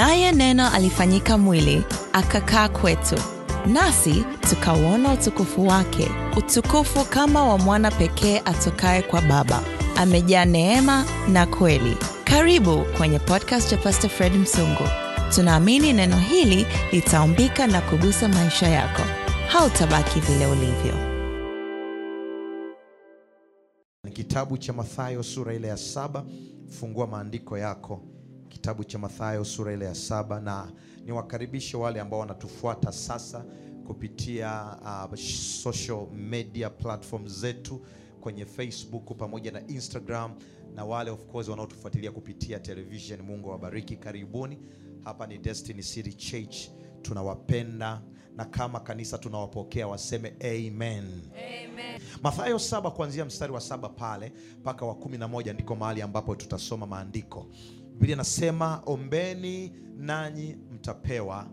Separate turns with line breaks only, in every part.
Naye Neno alifanyika mwili, akakaa kwetu, nasi tukauona utukufu wake, utukufu kama wa mwana pekee atokaye kwa Baba, amejaa neema na kweli. Karibu kwenye podcast ya Pastor Fred Msungu. Tunaamini neno hili litaumbika na kugusa maisha yako. Hautabaki vile ulivyo.
Ni kitabu cha Mathayo sura ile ya saba. Fungua maandiko yako, kitabu cha Mathayo sura ile ya saba, na niwakaribishe wale ambao wanatufuata sasa kupitia uh, social media platform zetu kwenye Facebook pamoja na Instagram, na wale of course wanaotufuatilia kupitia television. Mungu awabariki, karibuni. Hapa ni Destiny City Church, tunawapenda na kama kanisa tunawapokea, waseme amen. Mathayo saba kuanzia mstari wa saba pale mpaka wa kumi na moja ndiko mahali ambapo tutasoma maandiko. Biblia inasema ombeni nanyi mtapewa,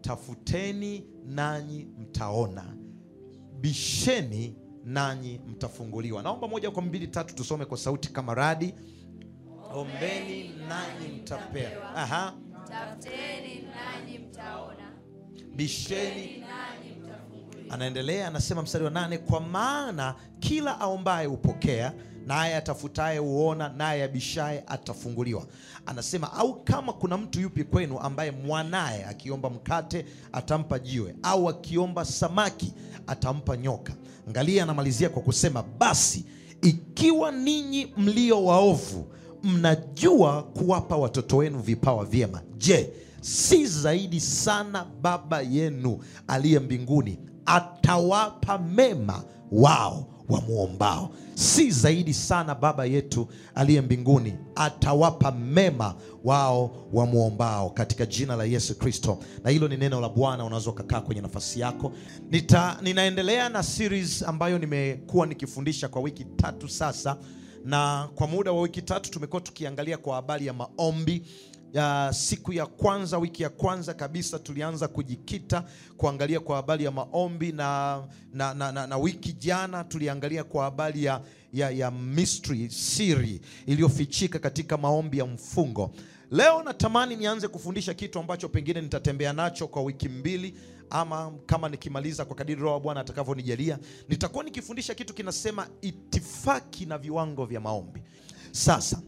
tafuteni nanyi mtaona, bisheni nanyi mtafunguliwa. Naomba moja kwa mbili tatu tusome kwa sauti kama radi. Ombeni nanyi mtapewa. Aha.
Tafuteni nanyi mtaona,
Bisheni
nanyi mtafunguliwa.
Anaendelea anasema mstari wa nane, kwa maana kila aombaye hupokea, naye atafutaye huona, naye abishaye atafunguliwa. Anasema au kama kuna mtu yupi kwenu ambaye mwanaye akiomba mkate atampa jiwe, au akiomba samaki atampa nyoka? Angalia, anamalizia kwa kusema basi, ikiwa ninyi mlio waovu mnajua kuwapa watoto wenu vipawa vyema, je, si zaidi sana Baba yenu aliye mbinguni atawapa mema wao wamwombao? Si zaidi sana Baba yetu aliye mbinguni atawapa mema wao wamwombao, katika jina la Yesu Kristo. Na hilo ni neno la Bwana. Unaweza ukakaa kwenye nafasi yako. Nita, ninaendelea na series ambayo nimekuwa nikifundisha kwa wiki tatu sasa na kwa muda wa wiki tatu tumekuwa tukiangalia kwa habari ya maombi. Ya siku ya kwanza, wiki ya kwanza kabisa tulianza kujikita kuangalia kwa habari ya maombi na, na, na, na, na wiki jana tuliangalia kwa habari ya, ya, ya mystery, siri iliyofichika katika maombi ya mfungo. Leo natamani nianze kufundisha kitu ambacho pengine nitatembea nacho kwa wiki mbili ama kama nikimaliza kwa kadiri Roho wa Bwana atakavyonijalia, nitakuwa nikifundisha kitu kinasema itifaki na viwango vya maombi. Sasa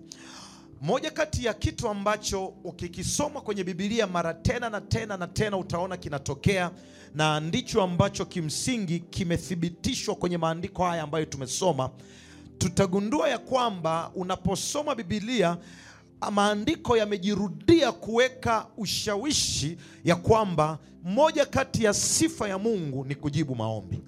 moja kati ya kitu ambacho ukikisoma kwenye Biblia mara tena na tena na tena utaona kinatokea, na ndicho ambacho kimsingi kimethibitishwa kwenye maandiko haya ambayo tumesoma, tutagundua ya kwamba unaposoma Biblia maandiko yamejirudia kuweka ushawishi ya kwamba moja kati ya sifa ya Mungu ni kujibu maombi.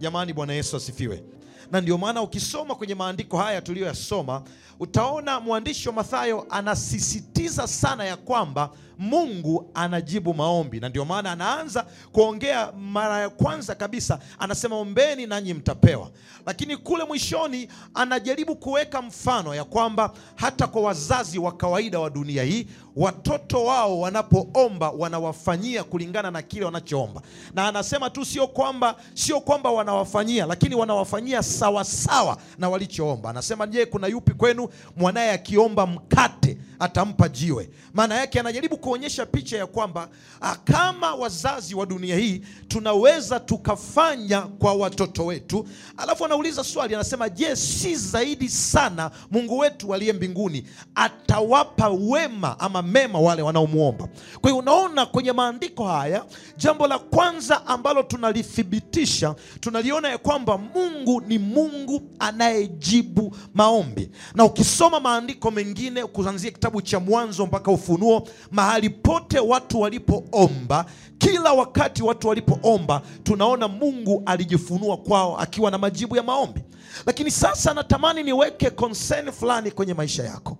Jamani, Bwana Yesu asifiwe. Na ndio maana ukisoma kwenye maandiko haya tuliyoyasoma, utaona mwandishi wa Mathayo anasisitiza sana ya kwamba Mungu anajibu maombi, na ndio maana anaanza kuongea mara ya kwanza kabisa, anasema ombeni nanyi mtapewa. Lakini kule mwishoni anajaribu kuweka mfano ya kwamba hata kwa wazazi wa kawaida wa dunia hii, watoto wao wanapoomba wanawafanyia kulingana na kile wanachoomba, na anasema tu sio kwamba sio kwamba wanawafanyia, lakini wanawafanyia sawasawa na walichoomba. Anasema, je, kuna yupi kwenu mwanaye akiomba mkate atampa jiwe? Maana yake anajaribu kuonyesha picha ya kwamba ah, kama wazazi wa dunia hii tunaweza tukafanya kwa watoto wetu. Alafu anauliza swali, anasema, je, si zaidi sana Mungu wetu aliye mbinguni atawapa wema ama mema wale wanaomwomba? Kwa hiyo unaona kwenye maandiko haya, jambo la kwanza ambalo tunalithibitisha, tunaliona ya kwamba Mungu ni Mungu anayejibu maombi, na ukisoma maandiko mengine kuanzia cha Mwanzo mpaka Ufunuo, mahali pote watu walipoomba, kila wakati watu walipoomba, tunaona Mungu alijifunua kwao akiwa na majibu ya maombi. Lakini sasa natamani niweke concern fulani kwenye maisha yako.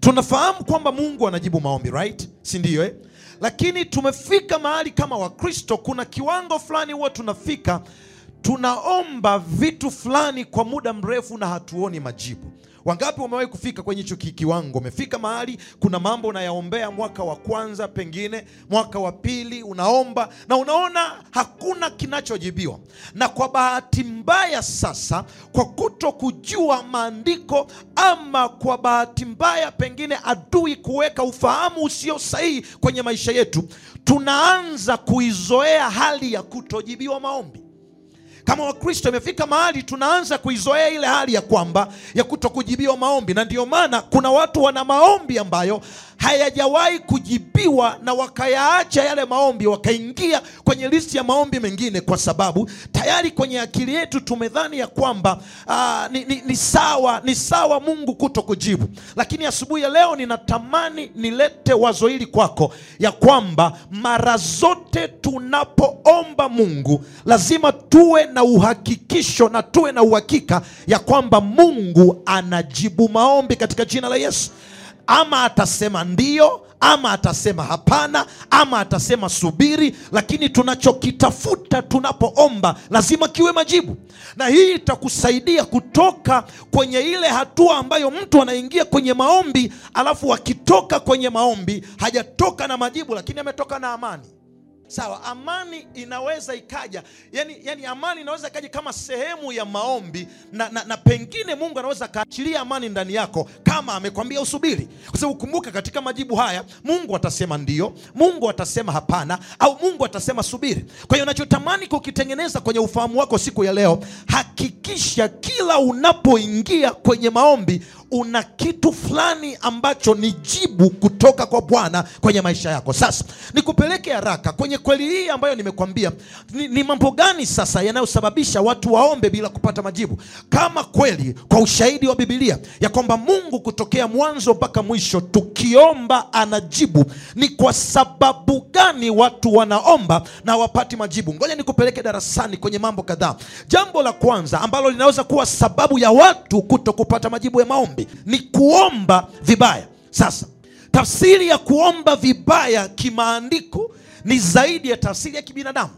Tunafahamu kwamba Mungu anajibu maombi right, si ndio eh? Lakini tumefika mahali kama Wakristo, kuna kiwango fulani huwa tunafika tunaomba vitu fulani kwa muda mrefu na hatuoni majibu wangapi wamewahi kufika kwenye hicho kiwango? Umefika mahali kuna mambo unayaombea mwaka wa kwanza pengine mwaka wa pili unaomba na unaona hakuna kinachojibiwa. Na kwa bahati mbaya sasa kwa kuto kujua maandiko ama kwa bahati mbaya pengine adui kuweka ufahamu usio sahihi kwenye maisha yetu tunaanza kuizoea hali ya kutojibiwa maombi kama wakristo imefika mahali tunaanza kuizoea ile hali ya kwamba ya kutokujibiwa maombi. Na ndio maana kuna watu wana maombi ambayo hayajawahi kujibiwa na wakayaacha yale maombi wakaingia kwenye listi ya maombi mengine kwa sababu tayari kwenye akili yetu tumedhani ya kwamba aa, ni, ni, ni sawa ni sawa mungu kuto kujibu. Lakini asubuhi ya leo ninatamani nilete wazo hili kwako ya kwamba mara zote tunapoomba mungu lazima tuwe na uhakikisho na tuwe na uhakika ya kwamba mungu anajibu maombi katika jina la yesu ama atasema ndio ama atasema hapana ama atasema subiri lakini tunachokitafuta tunapoomba lazima kiwe majibu. Na hii itakusaidia kutoka kwenye ile hatua ambayo mtu anaingia kwenye maombi alafu akitoka kwenye maombi hajatoka na majibu lakini ametoka na amani sawa amani inaweza ikaja. Yani, yani amani inaweza ikaja kama sehemu ya maombi na, na, na pengine mungu anaweza akaachilia amani ndani yako kama amekwambia usubiri. Kwa sababu kumbuka katika majibu haya mungu atasema ndio mungu atasema hapana au mungu atasema subiri. Kwa hiyo unachotamani kukitengeneza kwenye ufahamu wako siku ya leo hakikisha kila unapoingia kwenye maombi una kitu fulani ambacho ni jibu kutoka kwa bwana kwenye maisha yako. Sasa nikupeleke haraka kwenye kweli hii ambayo nimekwambia. Ni, ni mambo gani sasa yanayosababisha watu waombe bila kupata majibu? Kama kweli kwa ushahidi wa bibilia ya kwamba mungu kutokea mwanzo mpaka mwisho tukiomba anajibu ni kwa sababu gani watu wanaomba na wapati majibu? Ngoja nikupeleke darasani kwenye mambo kadhaa. Jambo la kwanza ambalo linaweza kuwa sababu ya watu kuto kupata majibu ya maombi ni kuomba vibaya. Sasa tafsiri ya kuomba vibaya kimaandiko ni zaidi ya tafsiri ya kibinadamu.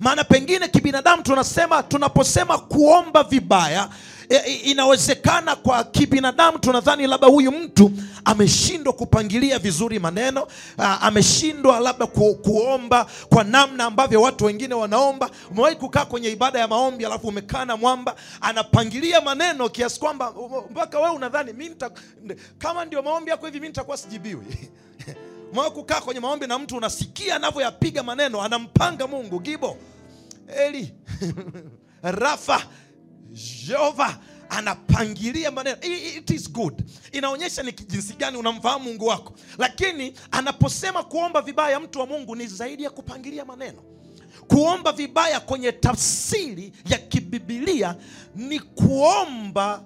Maana pengine kibinadamu tunasema tunaposema kuomba vibaya e, e, inawezekana kwa kibinadamu tunadhani labda huyu mtu ameshindwa kupangilia vizuri maneno ameshindwa labda ku, kuomba kwa namna ambavyo watu wengine wanaomba. Umewahi kukaa kwenye ibada ya maombi alafu umekaa na mwamba anapangilia maneno kiasi kwamba mpaka wewe unadhani mi kama ndio maombi yako hivi mi nitakuwa sijibiwi. Umewahi kukaa kwenye maombi na mtu unasikia anavyoyapiga maneno anampanga mungu. Gibo eli rafa jehova anapangilia maneno. It is good. Inaonyesha ni jinsi gani unamfahamu mungu wako. Lakini anaposema kuomba vibaya mtu wa mungu ni zaidi ya kupangilia maneno. Kuomba vibaya kwenye tafsiri ya kibibilia ni kuomba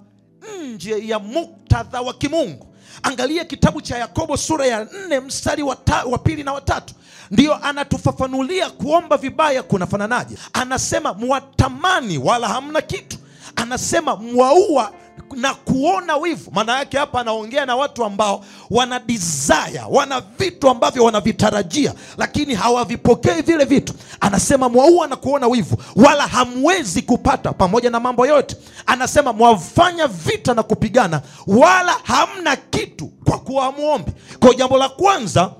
nje ya muktadha wa kimungu. Angalia kitabu cha yakobo sura ya nne mstari wa, ta, wa pili na watatu ndiyo anatufafanulia kuomba vibaya kunafananaje. Anasema mwatamani wala hamna kitu anasema mwaua na kuona wivu. Maana yake hapa anaongea na watu ambao wana desire wana vitu ambavyo wanavitarajia lakini hawavipokei vile vitu. Anasema mwaua na kuona wivu wala hamwezi kupata pamoja na mambo yote. Anasema mwafanya vita na kupigana wala hamna kitu kwa kuwa hamuombi. Kwa jambo la kwanza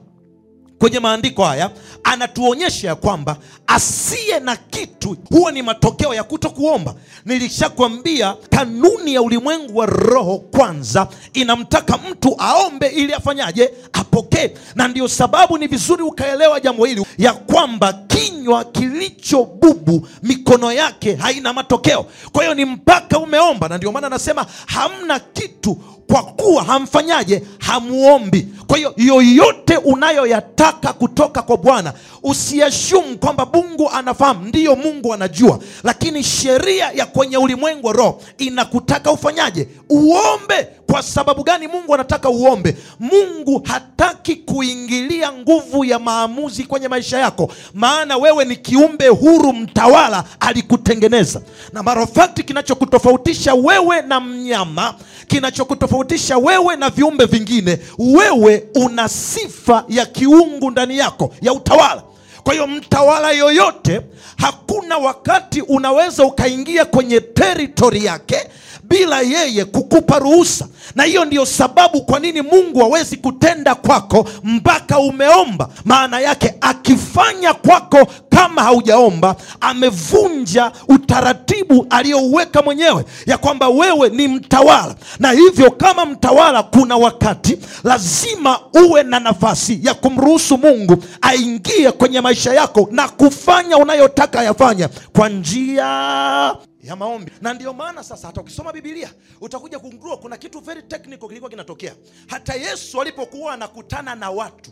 kwenye maandiko haya anatuonyesha ya kwamba asiye na kitu huwa ni matokeo ya kuto kuomba nilishakwambia kanuni ya ulimwengu wa roho kwanza inamtaka mtu aombe ili afanyaje? Apokee. Na ndio sababu ni vizuri ukaelewa jambo hili ya kwamba kinywa kilicho bubu mikono yake haina matokeo. Kwa hiyo ni mpaka umeomba na ndio maana anasema hamna kitu kwa kuwa hamfanyaje? Hamuombi kwa hiyo yoyote unayoyataka kutoka kwa bwana usiashumu kwamba mungu anafahamu. Ndiyo mungu anajua. Lakini sheria ya kwenye ulimwengu wa roho inakutaka ufanyaje? Uombe. Kwa sababu gani mungu anataka uombe? Mungu hataki kuingilia nguvu ya maamuzi kwenye maisha yako. Maana wewe ni kiumbe huru mtawala alikutengeneza. Na marofakti kinachokutofautisha wewe na mnyama kinachokutofautisha wewe na viumbe vingine wewe una sifa ya kiungu ndani yako ya utawala. Kwa hiyo mtawala yoyote hakuna wakati unaweza ukaingia kwenye teritori yake bila yeye kukupa ruhusa. Na hiyo ndiyo sababu kwa nini mungu hawezi kutenda kwako mpaka umeomba. Maana yake akifanya kwako kama haujaomba amevunja utaratibu aliyouweka mwenyewe ya kwamba wewe ni mtawala. Na hivyo kama mtawala kuna wakati lazima uwe na nafasi ya kumruhusu mungu aingie kwenye maisha yako na kufanya unayotaka yafanya kwa njia ya maombi. Na ndio maana sasa hata ukisoma bibilia utakuja kugundua kuna kitu very technical kilikuwa kinatokea. Hata yesu alipokuwa anakutana na watu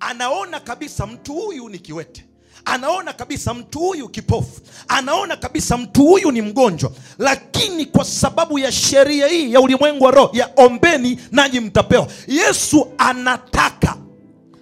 anaona kabisa mtu huyu ni kiwete. Anaona kabisa mtu huyu kipofu. Anaona kabisa mtu huyu ni mgonjwa. Lakini kwa sababu ya sheria hii ya ulimwengu wa roho ya ombeni nanyi mtapewa. Yesu anataka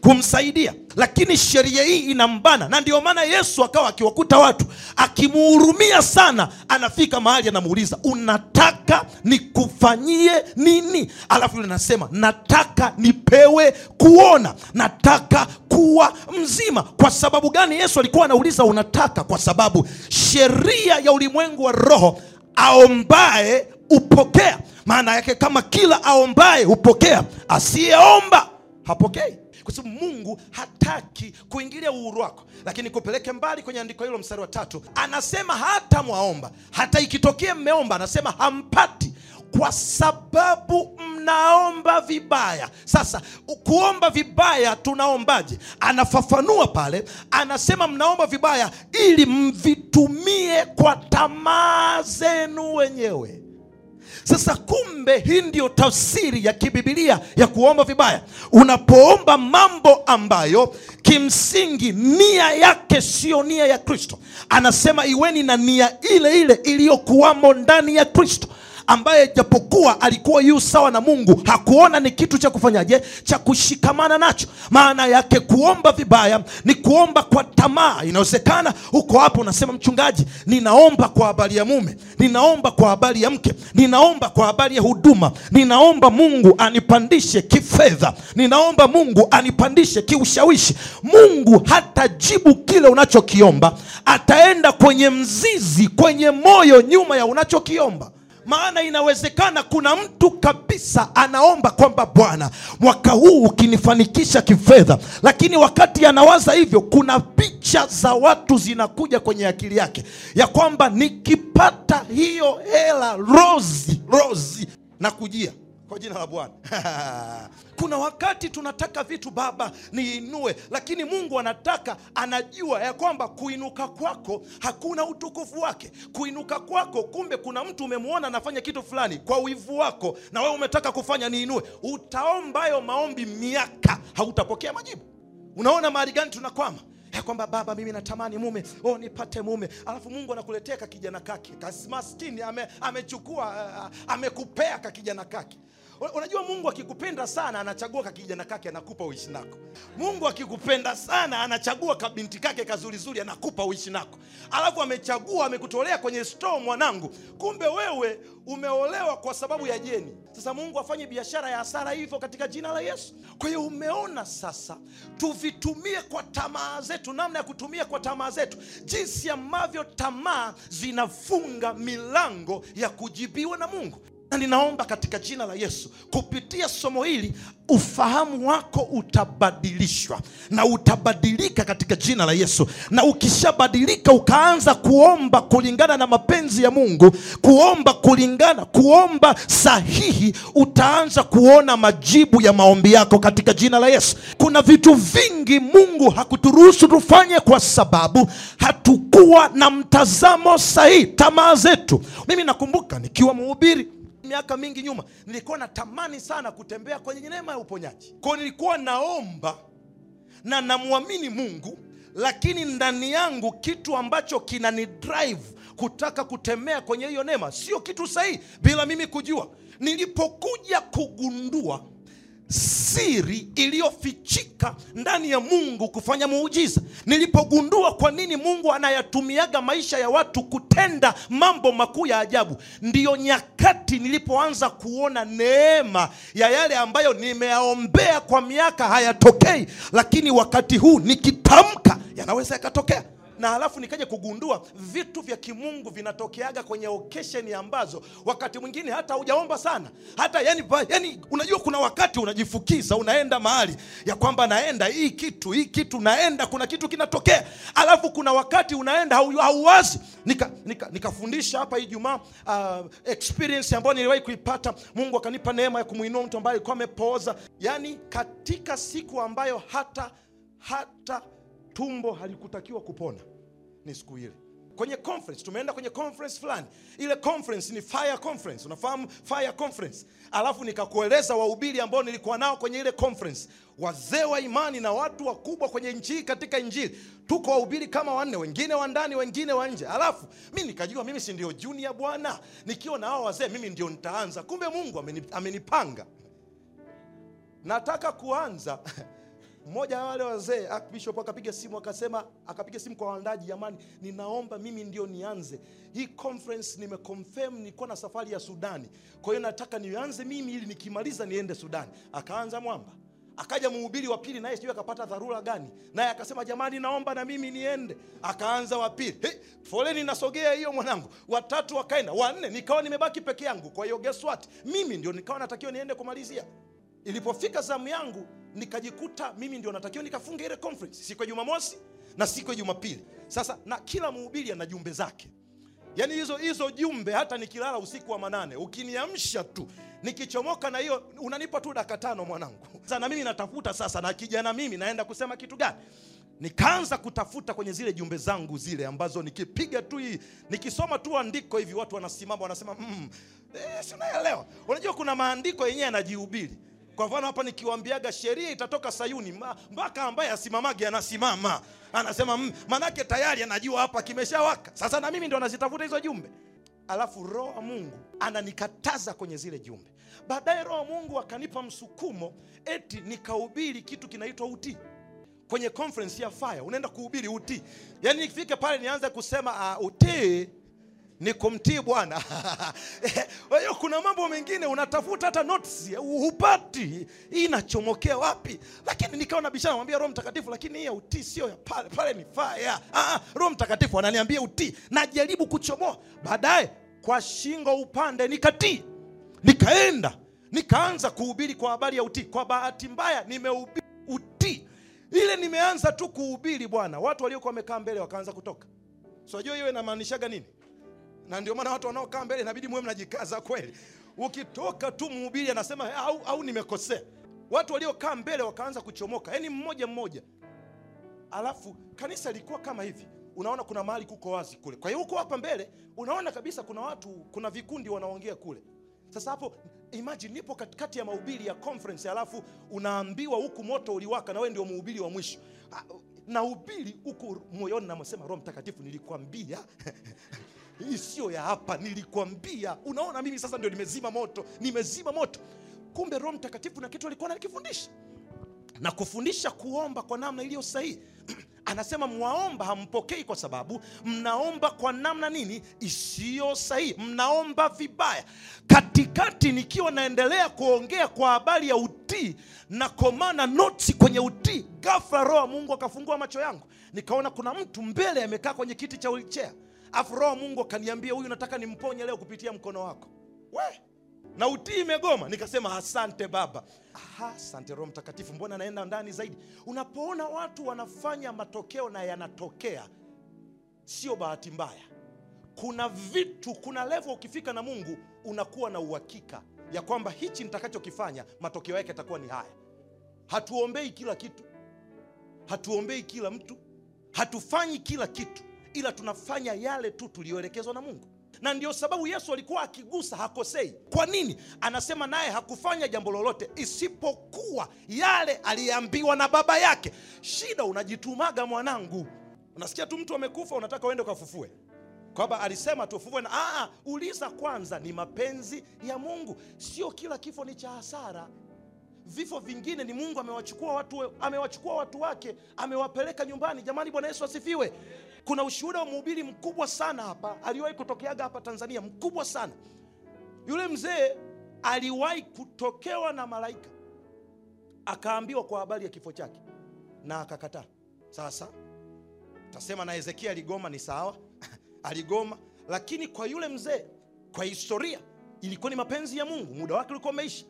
kumsaidia lakini sheria hii inambana. Na ndio maana yesu akawa akiwakuta watu akimuhurumia sana anafika mahali anamuuliza unataka nikufanyie nini? Alafu yule anasema nataka nipewe kuona. Nataka kuwa mzima. Kwa sababu gani? Yesu alikuwa anauliza unataka? Kwa sababu sheria ya ulimwengu wa roho aombaye upokea maana yake kama kila aombaye hupokea asiyeomba hapokei kwa sababu mungu hataki kuingilia uhuru wako. Lakini kupeleke mbali kwenye andiko hilo mstari wa tatu. Anasema hata mwaomba. Hata ikitokea mmeomba anasema hampati. Kwa sababu mnaomba vibaya. Sasa kuomba vibaya tunaombaje? Anafafanua pale. Anasema mnaomba vibaya ili mvitumie kwa tamaa zenu wenyewe sasa kumbe hii ndiyo tafsiri ya kibibilia ya kuomba vibaya. Unapoomba mambo ambayo kimsingi nia yake siyo nia ya kristo. Anasema iweni na nia ile ile iliyokuwamo ndani ya kristo ambaye japokuwa alikuwa yu sawa na mungu hakuona ni kitu cha kufanyaje? Cha kushikamana nacho. Maana yake kuomba vibaya ni kuomba kwa tamaa. Inawezekana uko hapo unasema mchungaji ninaomba kwa habari ya mume ninaomba kwa habari ya mke ninaomba kwa habari ya huduma ninaomba mungu anipandishe kifedha ninaomba mungu anipandishe kiushawishi. Mungu hatajibu kile unachokiomba ataenda kwenye mzizi kwenye moyo nyuma ya unachokiomba maana inawezekana kuna mtu kabisa anaomba kwamba bwana mwaka huu ukinifanikisha kifedha lakini wakati anawaza hivyo kuna picha za watu zinakuja kwenye akili yake ya kwamba nikipata hiyo hela rozi rozi na kujia kwa jina la bwana. Kuna wakati tunataka vitu baba niinue lakini mungu anataka anajua ya kwamba kuinuka kwako hakuna utukufu wake. Kuinuka kwako kumbe kuna mtu umemwona anafanya kitu fulani kwa wivu wako na wewe umetaka kufanya niinue. Utaomba hayo maombi miaka hautapokea majibu. Unaona mahali gani tunakwama? Ya kwamba baba mimi natamani mume. Oh, nipate mume. Alafu mungu anakuletea kakijana kake. Kasmaskini, ame, amechukua ame amekupea kakijana kake unajua mungu akikupenda sana anachagua kakijana kake anakupa uishi nako. Mungu akikupenda sana anachagua kabinti kake kazurizuri anakupa uishi nako. Alafu amechagua amekutolea kwenye store mwanangu. Kumbe wewe umeolewa kwa sababu ya jeni. Sasa mungu afanye biashara ya hasara hivyo katika jina la yesu. Kwa hiyo umeona sasa tuvitumie kwa tamaa zetu namna ya kutumia kwa tamaa zetu. Jinsi ambavyo tamaa zinafunga milango ya kujibiwa na mungu na ninaomba katika jina la yesu kupitia somo hili ufahamu wako utabadilishwa na utabadilika katika jina la yesu. Na ukishabadilika ukaanza kuomba kulingana na mapenzi ya mungu kuomba kulingana kuomba sahihi utaanza kuona majibu ya maombi yako katika jina la yesu. Kuna vitu vingi mungu hakuturuhusu tufanye kwa sababu hatukuwa na mtazamo sahihi tamaa zetu. Mimi nakumbuka nikiwa mhubiri miaka mingi nyuma nilikuwa natamani sana kutembea kwenye neema ya uponyaji. Kwao nilikuwa naomba na namwamini mungu lakini ndani yangu kitu ambacho kinani drive kutaka kutembea kwenye hiyo neema sio kitu sahihi bila mimi kujua. Nilipokuja kugundua siri iliyofichika ndani ya mungu kufanya muujiza. Nilipogundua kwa nini mungu anayatumiaga maisha ya watu kutenda mambo makuu ya ajabu ndiyo nyakati nilipoanza kuona neema ya yale ambayo nimeyaombea kwa miaka hayatokei lakini wakati huu nikitamka yanaweza yakatokea na halafu nikaja kugundua vitu vya kimungu vinatokeaga kwenye okesheni ambazo wakati mwingine hata hujaomba sana. Hata yani, yani unajua kuna wakati unajifukiza unaenda mahali ya kwamba naenda hii kitu hii kitu naenda kuna kitu kinatokea. Alafu kuna wakati unaenda hauwazi. Nikafundisha nika, nika hapa ijumaa uh, experience ambayo niliwahi kuipata. Mungu akanipa neema ya kumwinua mtu ambaye alikuwa amepooza. Yani katika siku ambayo hata hata tumbo halikutakiwa kupona ni siku ile. Kwenye conference tumeenda kwenye conference fulani. Ile conference ni fire conference unafahamu? Fire conference. Alafu nikakueleza wahubiri ambao nilikuwa nao kwenye ile conference. Wazee wa imani na watu wakubwa kwenye nchi hii katika injili tuko wahubiri kama wanne wengine wa ndani wengine wa nje. Alafu mi nikajua mimi si ndio junior bwana. Nikiwa na hao wazee mimi ndio nitaanza. Kumbe mungu amenipanga. Nataka kuanza mmoja wa wale wazee Archbishop akapiga simu akasema akapiga simu kwa waandaji jamani ninaomba mimi ndio nianze. Hii conference nimeconfirm nilikuwa na safari ya sudani. Kwa hiyo nataka nianze mimi ili nikimaliza niende sudani. Akaanza mwamba. Akaja mhubiri wa pili naye sijui akapata dharura gani. Naye akasema jamani naomba na mimi niende. Akaanza wa pili. Foleni nasogea hiyo mwanangu. Watatu wakaenda wanne nikawa nimebaki peke yangu. Kwa hiyo guess what? Mimi ndio nikawa natakiwa niende kumalizia ilipofika zamu yangu nikajikuta mimi ndio natakiwa nikafunga ile conference siku ya jumamosi na siku ya jumapili. Sasa na kila mhubiri ana jumbe zake. Yaani hizo hizo jumbe hata nikilala usiku wa manane ukiniamsha tu nikichomoka na hiyo unanipa tu dakika tano mwanangu. Na mimi natafuta sasa na kijana mimi naenda kusema kitu gani? Nikaanza kutafuta kwenye zile jumbe zangu zile ambazo nikipiga tu hii nikisoma tu andiko hivi watu wanasimama wanasema mm, eh, si unaelewa? Unajua kuna maandiko yenyewe yanajihubiri kwa mfano hapa nikiwambiaga sheria itatoka sayuni mpaka ambaye asimamage anasimama. Anasema mm, manake tayari anajua hapa kimeshawaka. Sasa na mimi ndo nazitafuta hizo jumbe. Alafu roho wa mungu ananikataza kwenye zile jumbe. Baadaye roho wa mungu akanipa msukumo eti nikahubiri kitu kinaitwa utii. Kwenye conference ya fire unaenda kuhubiri utii. Yaani nikifika pale nianze kusema uh, utii ni kumtii bwana. Kwa hiyo kuna mambo mengine unatafuta hata notes hupati. Hii inachomokea wapi? Lakini nikawa nabishana namwambia roho mtakatifu lakini hii ya utii sio ya pale pale ni fire. Ah, ah, roho mtakatifu ananiambia utii. Najaribu kuchomoa. Baadaye kwa shingo upande nikatii. Nikaenda nikaanza kuhubiri kwa habari ya utii. Kwa bahati mbaya nimehubiri utii. Ile nimeanza tu kuhubiri bwana. Watu waliokuwa wamekaa mbele wakaanza kutoka. So hiyo inamaanishaga nini na ndio maana watu wanaokaa mbele inabidi muwe mnajikaza kweli. Ukitoka tu mhubiri anasema au, au nimekosea. Watu waliokaa mbele wakaanza kuchomoka. Yaani mmoja mmoja. Alafu kanisa lilikuwa kama hivi. Unaona kuna mahali kuko wazi kule. Kwa hiyo huko hapa mbele unaona kabisa kuna watu kuna vikundi wanaongea kule. Sasa hapo imagine nipo katikati ya mahubiri ya conference alafu unaambiwa huku moto uliwaka na wewe ndio mhubiri wa mwisho. Ah, nahubiri huku moyoni namsema roho mtakatifu nilikwambia hii sio ya hapa nilikwambia. Unaona mimi sasa ndio nimezima moto nimezima moto. Kumbe roho mtakatifu na kitu alikuwa anakifundisha. Na kufundisha kuomba kwa namna iliyo sahihi. Anasema mwaomba hampokei kwa sababu mnaomba kwa namna nini? Isiyo sahihi. Mnaomba vibaya. Katikati nikiwa naendelea kuongea kwa habari ya utii na komana notsi kwenye utii gafla roho mungu akafungua macho yangu. Nikaona kuna mtu mbele amekaa kwenye kiti cha wheelchair afu roho mungu akaniambia huyu nataka nimponye leo kupitia mkono wako. We na utii imegoma. Nikasema asante baba. Aha, asante roho mtakatifu mbona naenda ndani zaidi? Unapoona watu wanafanya matokeo na yanatokea sio bahati mbaya. Kuna vitu kuna levo ukifika na mungu unakuwa na uhakika ya kwamba hichi nitakachokifanya matokeo yake yatakuwa ni haya. Hatuombei kila kitu. Hatuombei kila mtu. Hatufanyi kila kitu ila tunafanya yale tu tuliyoelekezwa na mungu. Na ndio sababu yesu alikuwa akigusa hakosei. Kwa nini? Anasema naye hakufanya jambo lolote isipokuwa yale aliyeambiwa na baba yake. Shida unajitumaga mwanangu. Unasikia tu mtu amekufa unataka uende ukafufue. Kwamba alisema tufufue na aa, uliza kwanza ni mapenzi ya mungu. Sio kila kifo ni cha hasara vifo vingine ni mungu amewachukua watu, amewachukua watu wake amewapeleka nyumbani. Jamani bwana yesu asifiwe. Kuna ushuhuda wa mhubiri mkubwa sana hapa aliwahi kutokeaga hapa tanzania mkubwa sana. Yule mzee aliwahi kutokewa na malaika akaambiwa kwa habari ya kifo chake na akakataa. Sasa tasema na hezekia aligoma ni sawa aligoma. Lakini kwa yule mzee kwa historia ilikuwa ni mapenzi ya mungu muda wake ulikuwa umeisha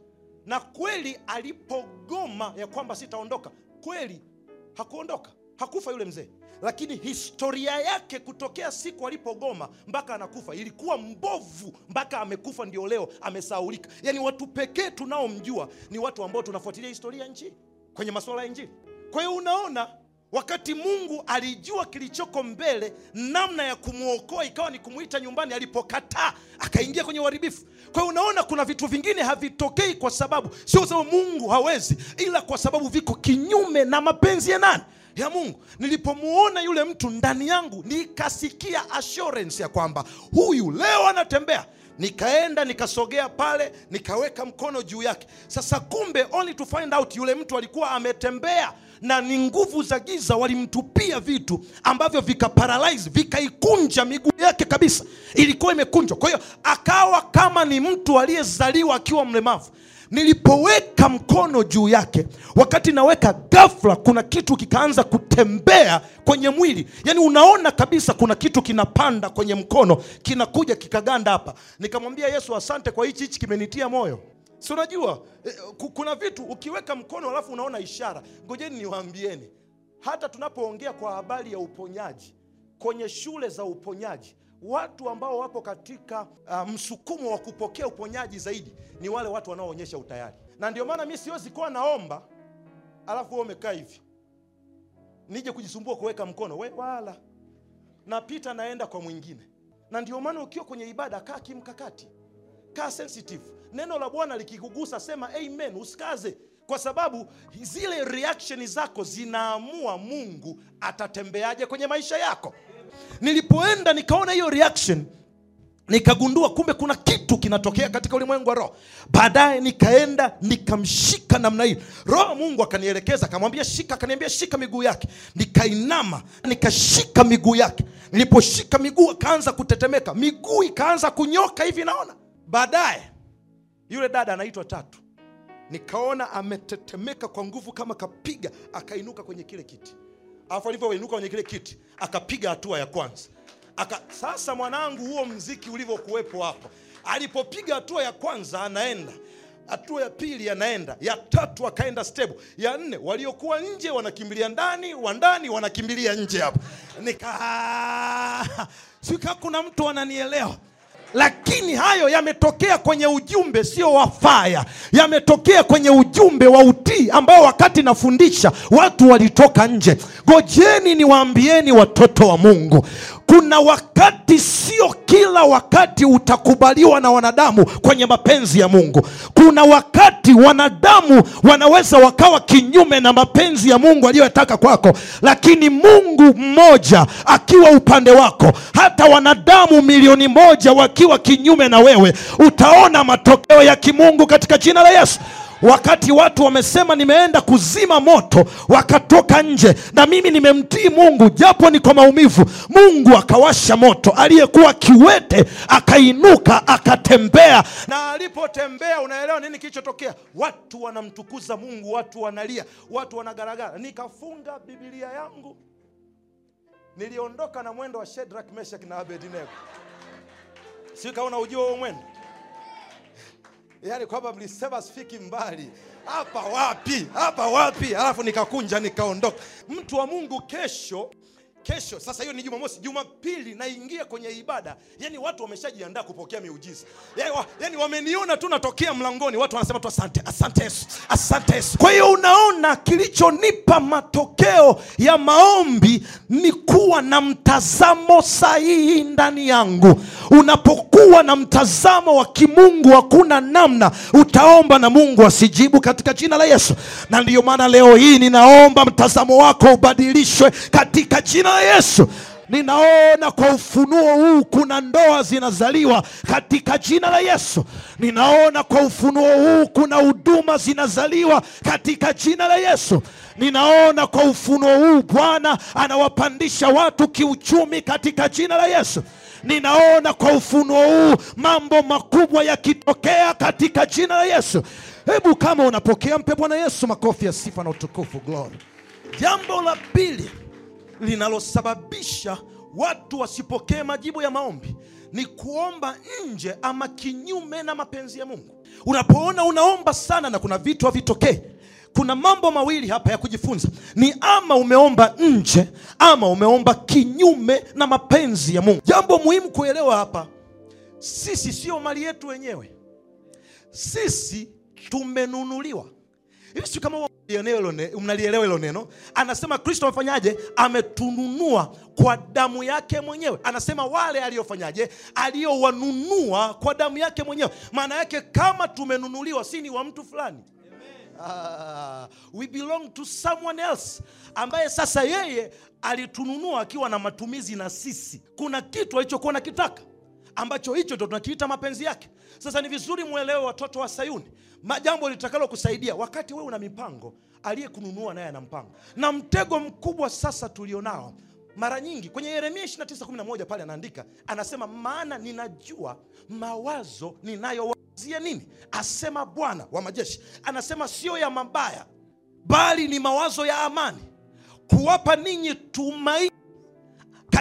na kweli alipogoma ya kwamba sitaondoka kweli hakuondoka hakufa yule mzee. Lakini historia yake kutokea siku alipogoma mpaka anakufa ilikuwa mbovu mpaka amekufa ndio leo amesaulika yaani watu pekee tunaomjua ni watu ambao tunafuatilia historia nchi kwenye masuala ya injili. Kwa hiyo unaona wakati mungu alijua kilichoko mbele namna ya kumwokoa ikawa ni kumwita nyumbani alipokataa akaingia kwenye uharibifu. Kwa unaona kuna vitu vingine havitokei kwa sababu sio sababu mungu hawezi ila kwa sababu viko kinyume na mapenzi ya nani? Ya mungu. Nilipomuona yule mtu ndani yangu nikasikia assurance ya kwamba huyu leo anatembea nikaenda nikasogea pale nikaweka mkono juu yake. Sasa kumbe only to find out yule mtu alikuwa ametembea na ni nguvu za giza walimtupia vitu ambavyo vikaparalyze vikaikunja miguu yake kabisa. Ilikuwa imekunjwa. Kwa hiyo akawa kama ni mtu aliyezaliwa akiwa mlemavu nilipoweka mkono juu yake wakati naweka ghafla kuna kitu kikaanza kutembea kwenye mwili. Yaani unaona kabisa kuna kitu kinapanda kwenye mkono kinakuja kikaganda hapa. Nikamwambia yesu asante kwa hichi hichi kimenitia moyo. Si unajua eh, kuna vitu ukiweka mkono alafu unaona ishara ngojeni niwaambieni. Hata tunapoongea kwa habari ya uponyaji kwenye shule za uponyaji watu ambao wapo katika uh, msukumo wa kupokea uponyaji zaidi ni wale watu wanaoonyesha utayari. Na ndio maana mi siwezi kuwa naomba alafu wewe umekaa hivi. Nije kujisumbua kuweka mkono we wala. Napita naenda kwa mwingine. Na ndio maana ukiwa kwenye ibada kaa kimkakati. Kaa sensitive. Neno la bwana likikugusa sema amen usikaze. Kwa sababu zile reaction zako zinaamua mungu atatembeaje kwenye maisha yako nilipoenda nikaona hiyo reaction nikagundua kumbe kuna kitu kinatokea katika ulimwengu wa roho. Baadaye nikaenda nikamshika namna hii roho mungu akanielekeza akamwambia shika akaniambia shika miguu yake. Nikainama nikashika miguu yake. Niliposhika miguu akaanza kutetemeka. Miguu ikaanza kunyoka hivi naona. Baadaye yule dada anaitwa tatu. Nikaona ametetemeka kwa nguvu kama kapiga akainuka kwenye kile kiti alafu alivyoinuka kwenye kile kiti akapiga hatua ya kwanza. Aka, sasa mwanangu huo mziki ulivyokuwepo hapo. Alipopiga hatua ya kwanza anaenda. Hatua ya pili anaenda. Ya tatu akaenda stable. Ya nne waliokuwa nje wanakimbilia ndani wa ndani wanakimbilia nje hapo. Nika sika kuna mtu ananielewa lakini hayo yametokea kwenye ujumbe sio wa faya yametokea kwenye ujumbe wa utii ambao wakati nafundisha watu walitoka nje. Ngojeni niwaambieni watoto wa mungu kuna wakati sio kila wakati utakubaliwa na wanadamu kwenye mapenzi ya mungu. Kuna wakati wanadamu wanaweza wakawa kinyume na mapenzi ya mungu aliyotaka kwako lakini mungu mmoja akiwa upande wako hata wanadamu milioni moja wakiwa kinyume na wewe utaona matokeo ya kimungu katika jina la yesu wakati watu wamesema nimeenda kuzima moto wakatoka nje na mimi nimemtii mungu japo ni kwa maumivu mungu akawasha moto. Aliyekuwa kiwete akainuka akatembea. Na alipotembea unaelewa nini kilichotokea? Watu wanamtukuza mungu watu wanalia watu wanagaragara. Nikafunga bibilia yangu. Niliondoka na mwendo wa Shadrach, Meshach na abednego. Si kaona ujua huo mwendo yaani kwamba mlisema sifiki mbali. Hapa wapi? Hapa wapi? Alafu nikakunja nikaondoka. Mtu wa mungu kesho kesho sasa hiyo ni jumamosi. Jumapili naingia kwenye ibada. Yani watu wameshajiandaa kupokea miujiza. Yani, wa, yani wameniona tu natokea mlangoni. Watu wanasema tu asante asante yesu asante yesu. Kwa hiyo unaona kilichonipa matokeo ya maombi ni kuwa na mtazamo sahihi ndani yangu. Unapokuwa na mtazamo wa kimungu hakuna namna utaomba na mungu asijibu katika jina la yesu. Na ndiyo maana leo hii ninaomba mtazamo wako ubadilishwe katika jina la yesu
ninaona kwa ufunuo huu kuna ndoa zinazaliwa katika jina la yesu. Ninaona kwa ufunuo huu kuna huduma zinazaliwa katika jina la yesu. Ninaona kwa ufunuo huu bwana anawapandisha watu kiuchumi katika jina la yesu. Ninaona kwa ufunuo huu mambo makubwa yakitokea katika jina la yesu. Hebu kama unapokea mpe bwana yesu makofi ya sifa na utukufu glory.
Jambo la pili linalosababisha watu wasipokee majibu ya maombi ni kuomba nje ama kinyume na mapenzi ya mungu. Unapoona unaomba sana na kuna vitu havitokee kuna mambo mawili hapa ya kujifunza. Ni ama umeomba nje ama umeomba kinyume na mapenzi ya mungu. Jambo muhimu kuelewa hapa sisi sio mali yetu wenyewe. Sisi tumenunuliwa hivi si kama mnalielewa hilo neno anasema kristo amefanyaje? Ametununua kwa damu yake mwenyewe. Anasema wale aliyofanyaje? Aliyowanunua kwa damu yake mwenyewe. Maana yake kama tumenunuliwa si ni wa mtu fulani. Uh, we belong to someone else ambaye sasa yeye alitununua akiwa na matumizi na sisi. Kuna kitu alichokuwa nakitaka ambacho hicho ndo tunakiita mapenzi yake. Sasa ni vizuri mwelewe watoto wa sayuni majambo litakalo kusaidia wakati wewe una mipango aliyekununua naye ana mpango. Na mtego mkubwa sasa tulionao mara nyingi kwenye yeremia 2911 pale anaandika anasema maana ninajua mawazo ninayowazia nini asema bwana wa majeshi. Anasema sio ya mabaya bali ni mawazo ya amani kuwapa ninyi tumaini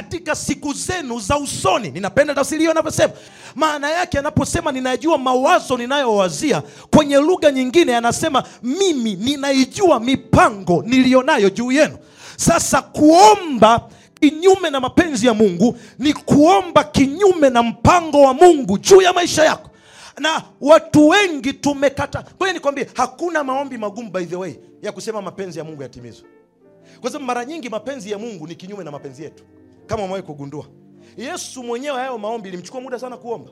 katika siku zenu za usoni. Ninapenda tafsiri hiyo anavyosema maana yake anaposema ninajua mawazo ninayowazia kwenye lugha nyingine anasema mimi ninaijua mipango niliyonayo juu yenu. Sasa kuomba kinyume na mapenzi ya mungu ni kuomba kinyume na mpango wa mungu juu ya maisha yako. Na watu wengi tumekata ngoja nikwambie hakuna maombi magumu by the way ya kusema mapenzi ya mungu yatimizwe. Kwa sababu mara nyingi mapenzi ya mungu ni kinyume na mapenzi yetu kama umewahi kugundua yesu mwenyewe hayo maombi ilimchukua muda sana kuomba.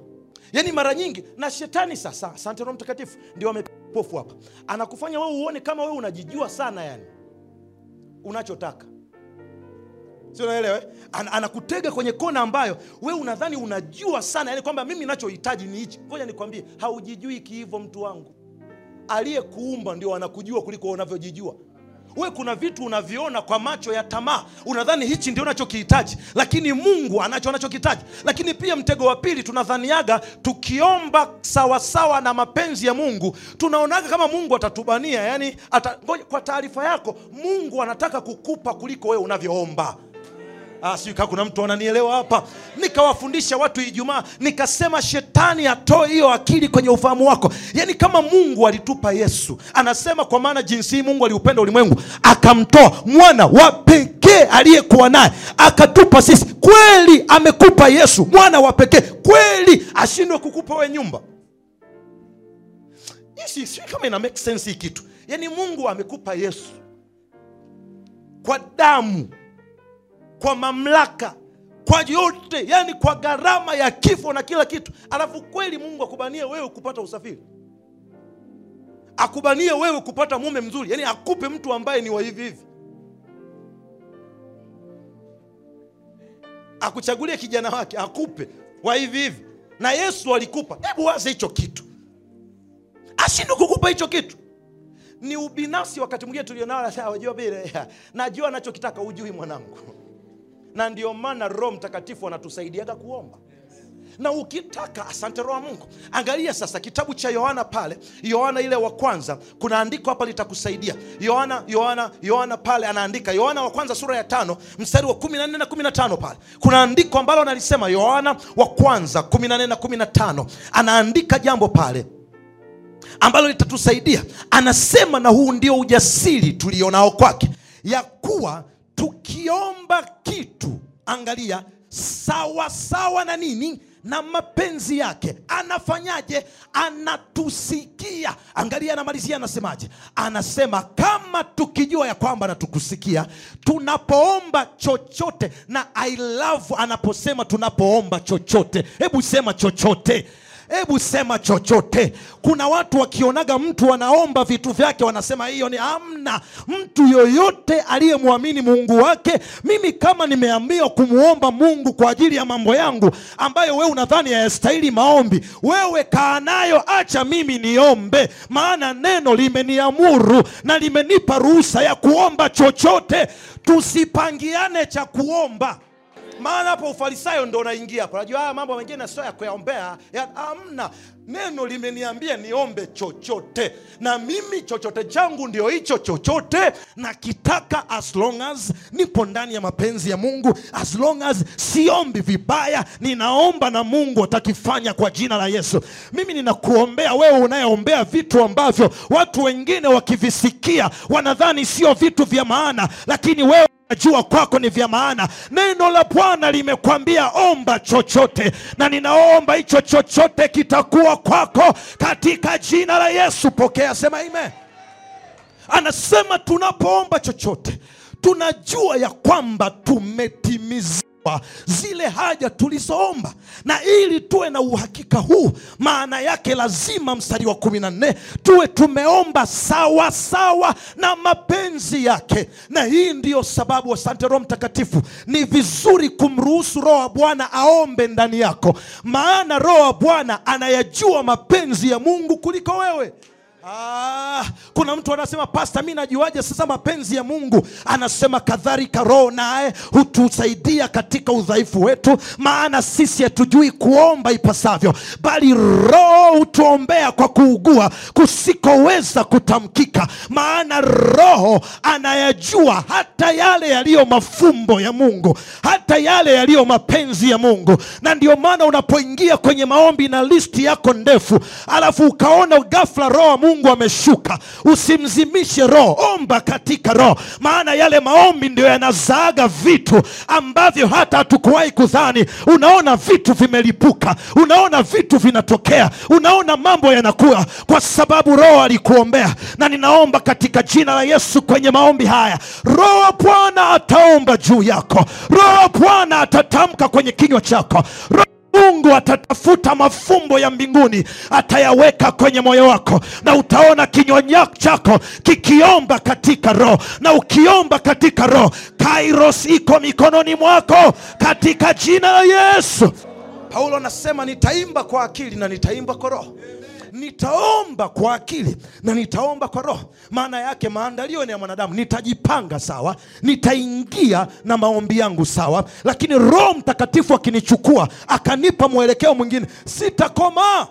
Yaani mara nyingi na shetani sasa asante roho mtakatifu ndio amepofu hapa. Anakufanya wewe uone kama wewe unajijua sana yani unachotaka. Sio unaelewa An anakutega kwenye kona ambayo we unadhani unajua sana yani kwamba mimi nachohitaji ni hichi. Ngoja nikwambie haujijui kiivo mtu wangu. Aliyekuumba ndio anakujua kuliko unavyojijua we kuna vitu unaviona kwa macho ya tamaa. Unadhani hichi ndio unachokihitaji? Lakini mungu anacho anachokihitaji. Lakini pia mtego wa pili tunadhaniaga tukiomba sawasawa na mapenzi ya mungu tunaonaga kama mungu atatubania yani ata, kwa taarifa yako mungu anataka kukupa kuliko wewe unavyoomba Ah, kuna mtu ananielewa hapa. Nikawafundisha watu ijumaa nikasema shetani atoe hiyo akili kwenye ufahamu wako. Yaani kama mungu alitupa yesu anasema kwa maana jinsi hii mungu aliupenda ulimwengu akamtoa mwana wa pekee aliyekuwa naye akatupa sisi. Kweli amekupa yesu mwana wa pekee. Kweli ashindwe kukupa we nyumba. Sijui kama ina make sense hii kitu. Yaani mungu amekupa yesu kwa damu kwa mamlaka kwa yote yani kwa gharama ya kifo na kila kitu. Alafu kweli mungu akubanie wewe kupata usafiri. Akubanie wewe kupata mume mzuri. Yani akupe mtu ambaye ni wa hivi hivi. Akuchagulie kijana wake akupe wa hivi hivi. Na yesu alikupa. Hebu waze hicho kitu. Ashindwe kukupa hicho kitu. Ni ubinafsi wakati mwingine tulionao Najua vile najua anachokitaka ujui mwanangu na ndio maana roho mtakatifu anatusaidiaga kuomba. Na ukitaka asante roho mungu. Angalia sasa kitabu cha yohana pale. Yohana ile wa kwanza kuna andiko hapa litakusaidia. Yohana yohana yohana pale anaandika. Yohana wa kwanza sura ya tano mstari wa 14 na 15 pale. Kuna andiko ambalo analisema yohana wa kwanza 14 na 15 anaandika jambo pale ambalo litatusaidia. Anasema na huu ndio ujasiri tulionao kwake ya kuwa tukiomba kitu angalia sawa sawa na nini na mapenzi yake. Anafanyaje? Anatusikia. Angalia anamalizia anasemaje? Anasema kama tukijua ya kwamba anatukusikia tunapoomba chochote na i love anaposema tunapoomba chochote hebu sema chochote hebu sema chochote. Kuna watu wakionaga mtu anaomba vitu vyake wanasema hiyo ni amna. Mtu yoyote aliyemwamini mungu wake mimi kama nimeambiwa kumwomba mungu kwa ajili ya mambo yangu ambayo wewe unadhani hayastahili maombi wewe kaa nayo acha mimi niombe. Maana neno limeniamuru na limenipa ruhusa ya kuomba chochote. Tusipangiane cha kuomba
maana hapo ufarisayo ndo unaingia hapo. Najua haya mambo mengine sio ya kuyaombea. Ya- amna neno limeniambia niombe chochote. Na mimi chochote changu ndio hicho chochote.
Nakitaka as long as nipo ndani ya mapenzi ya mungu. As long as siombi vibaya ninaomba na mungu atakifanya kwa jina la yesu. Mimi ninakuombea wewe unayeombea vitu ambavyo watu wengine wakivisikia wanadhani sio vitu vya maana lakini wewe najua kwako ni vya maana. Neno la bwana limekwambia omba chochote na ninaomba hicho chochote kitakuwa kwako. Katika jina la yesu pokea sema amen. Anasema tunapoomba chochote tunajua ya kwamba tumetimiziwa zile haja tulizoomba. Na ili tuwe na uhakika huu maana yake lazima mstari wa kumi na nne tuwe tumeomba sawa sawa na mapenzi yake. Na hii ndiyo sababu asante roho mtakatifu ni vizuri kumruhusu roho wa bwana aombe ndani yako. Maana roho wa bwana anayajua mapenzi ya mungu kuliko wewe Ah, kuna mtu anasema pasta mi najuaje sasa mapenzi ya mungu? Anasema kadhalika roho naye hutusaidia katika udhaifu wetu maana sisi hatujui kuomba ipasavyo bali roho hutuombea kwa kuugua kusikoweza kutamkika maana roho anayajua hata yale yaliyo mafumbo ya mungu hata yale yaliyo mapenzi ya mungu. Na ndio maana unapoingia kwenye maombi na listi yako ndefu alafu ukaona ghafla roho mungu ameshuka. Usimzimishe roho omba katika roho. Maana yale maombi ndio yanazaaga vitu ambavyo hata hatukuwahi kudhani. Unaona vitu vimelipuka unaona vitu vinatokea unaona mambo yanakuwa kwa sababu roho alikuombea. Na ninaomba katika jina la yesu kwenye maombi haya roho wa bwana ataomba juu yako. Roho wa bwana atatamka kwenye kinywa chako. Roho mungu atatafuta mafumbo ya mbinguni atayaweka kwenye moyo wako na utaona kinywa chako kikiomba katika roho na ukiomba katika roho kairos iko mikononi mwako katika jina la yesu.
Paulo anasema nitaimba kwa akili na nitaimba kwa roho
nitaomba kwa akili na nitaomba kwa roho. Maana yake maandalio ni ya mwanadamu. Nitajipanga sawa nitaingia na maombi yangu sawa. Lakini roho mtakatifu akinichukua akanipa mwelekeo mwingine. Sitakomaa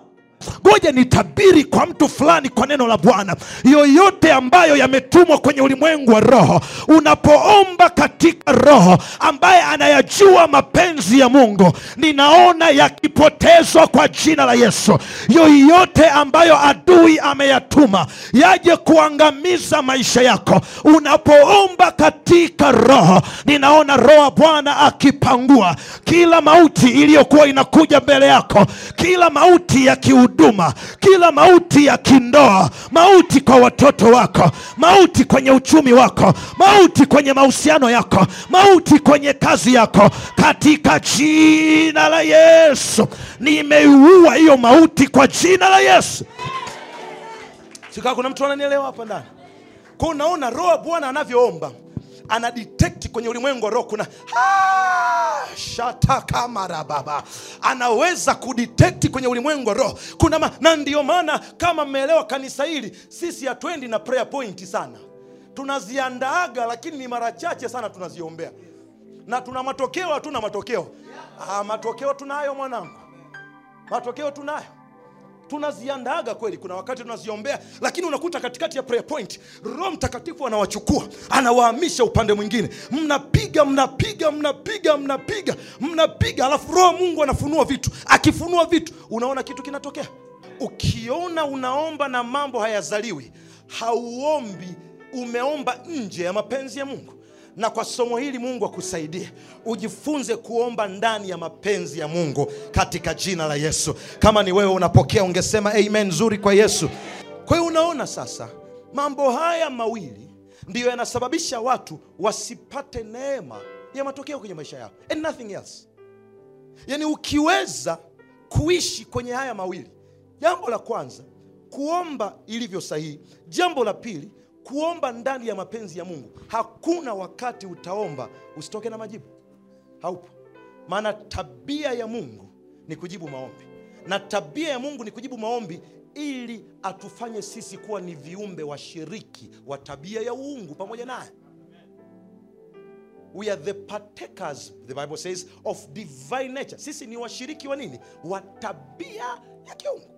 ngoja nitabiri kwa mtu fulani kwa neno la bwana. Yoyote ambayo yametumwa kwenye ulimwengu wa roho unapoomba katika roho ambaye anayajua mapenzi ya mungu ninaona yakipotezwa kwa jina la yesu. Yoyote ambayo adui ameyatuma yaje kuangamiza maisha yako. Unapoomba katika roho ninaona roho wa bwana akipangua. Kila mauti iliyokuwa inakuja mbele yako kila mauti ya kihuduma kila mauti ya kindoa mauti kwa watoto wako mauti kwenye uchumi wako mauti kwenye mahusiano yako mauti kwenye kazi yako katika jina la yesu. Nimeiua hiyo mauti kwa jina la yesu.
Sikaa kuna mtu ananielewa hapa ndani? Kwa unaona roho bwana anavyoomba ana detect kwenye ulimwengu wa roho kuna shatakamarababa anaweza kudetekti kwenye ulimwengu wa roho kuna ma, na ndio maana kama mmeelewa kanisa hili sisi hatuendi na prayer point sana. Tunaziandaaga lakini ni mara chache sana tunaziombea. Na tuna matokeo hatuna matokeo. Ah, matokeo tunayo mwanangu. Matokeo tunayo tunaziandaaga kweli. Kuna wakati tunaziombea lakini unakuta katikati ya prayer point roho mtakatifu anawachukua anawahamisha upande mwingine. Mnapiga mnapiga mnapiga mnapiga mnapiga alafu roho mungu anafunua vitu. Akifunua vitu unaona kitu kinatokea. Ukiona unaomba na mambo hayazaliwi hauombi umeomba nje ya mapenzi ya mungu na kwa somo hili mungu akusaidie. Ujifunze kuomba ndani ya mapenzi ya mungu katika jina la yesu. Kama ni wewe unapokea ungesema amen nzuri kwa yesu. Kwa hiyo unaona sasa mambo haya mawili ndiyo yanasababisha watu wasipate neema ya matokeo kwenye maisha yao and nothing else. Yaani ukiweza
kuishi kwenye haya mawili jambo la kwanza kuomba ilivyo sahihi. Jambo la pili kuomba ndani ya mapenzi ya mungu hakuna wakati utaomba usitoke na majibu. Haupo. Maana tabia ya mungu ni kujibu maombi. Na tabia ya mungu ni kujibu maombi ili atufanye sisi kuwa ni viumbe washiriki wa tabia ya uungu pamoja naye. We are the partakers the bible says of divine nature. Sisi ni washiriki wa nini? Wa tabia ya kiungu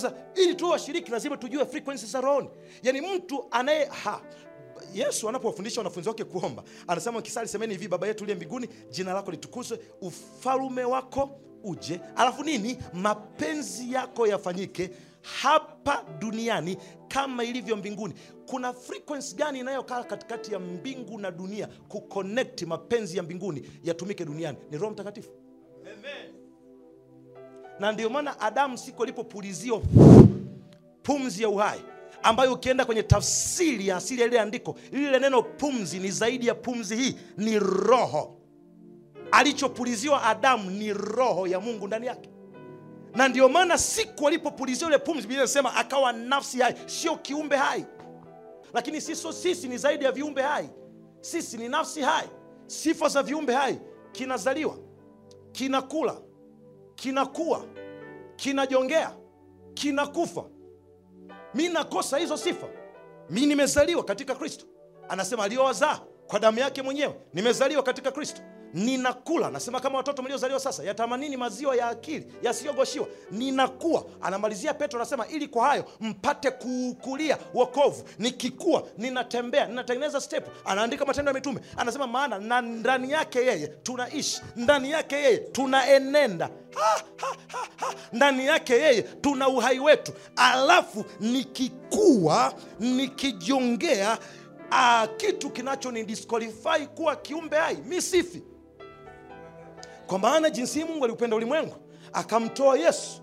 sasa ili tuwe washiriki lazima tujue frequency za rohoni. Yaani mtu anaye ha yesu anapowafundisha wanafunzi wake kuomba anasema kisali semeni hivi baba yetu uliye mbinguni jina lako litukuzwe ufalume wako uje. Alafu nini? Mapenzi yako yafanyike hapa duniani kama ilivyo mbinguni. Kuna frequency gani inayokaa katikati ya mbingu na dunia kuconnect mapenzi ya mbinguni yatumike duniani? Ni roho mtakatifu na ndio maana adamu siku alipopuliziwa pumzi ya uhai ambayo ukienda kwenye tafsiri ya asili ya lile andiko lile neno pumzi ni zaidi ya pumzi hii ni roho. Alichopuliziwa adamu ni roho ya mungu ndani yake. Na ndio maana siku alipopuliziwa ile pumzi biblia inasema akawa nafsi hai sio kiumbe hai. Lakini siso sisi ni zaidi ya viumbe hai. Sisi ni nafsi hai. Sifa za viumbe hai kinazaliwa kinakula kinakuwa kinajongea kinakufa. Mi nakosa hizo sifa. Mi nimezaliwa katika kristo. Anasema aliyowazaa kwa damu yake mwenyewe. Nimezaliwa katika kristo ninakula. Nasema kama watoto mliozaliwa sasa yatamanini maziwa ya akili yasiyogoshiwa. Ninakuwa anamalizia petro anasema ili kwa hayo mpate kuukulia wokovu. Nikikua ninatembea. Ninatengeneza step. Anaandika matendo ya mitume. Anasema maana na ndani yake yeye tunaishi. Ndani yake yeye tunaenenda. Ndani yake yeye tuna uhai wetu. Alafu nikikua nikijongea ah, kitu kinachonidisqualify kuwa kiumbe hai mi sifi kwa maana jinsi mungu aliupenda ulimwengu akamtoa yesu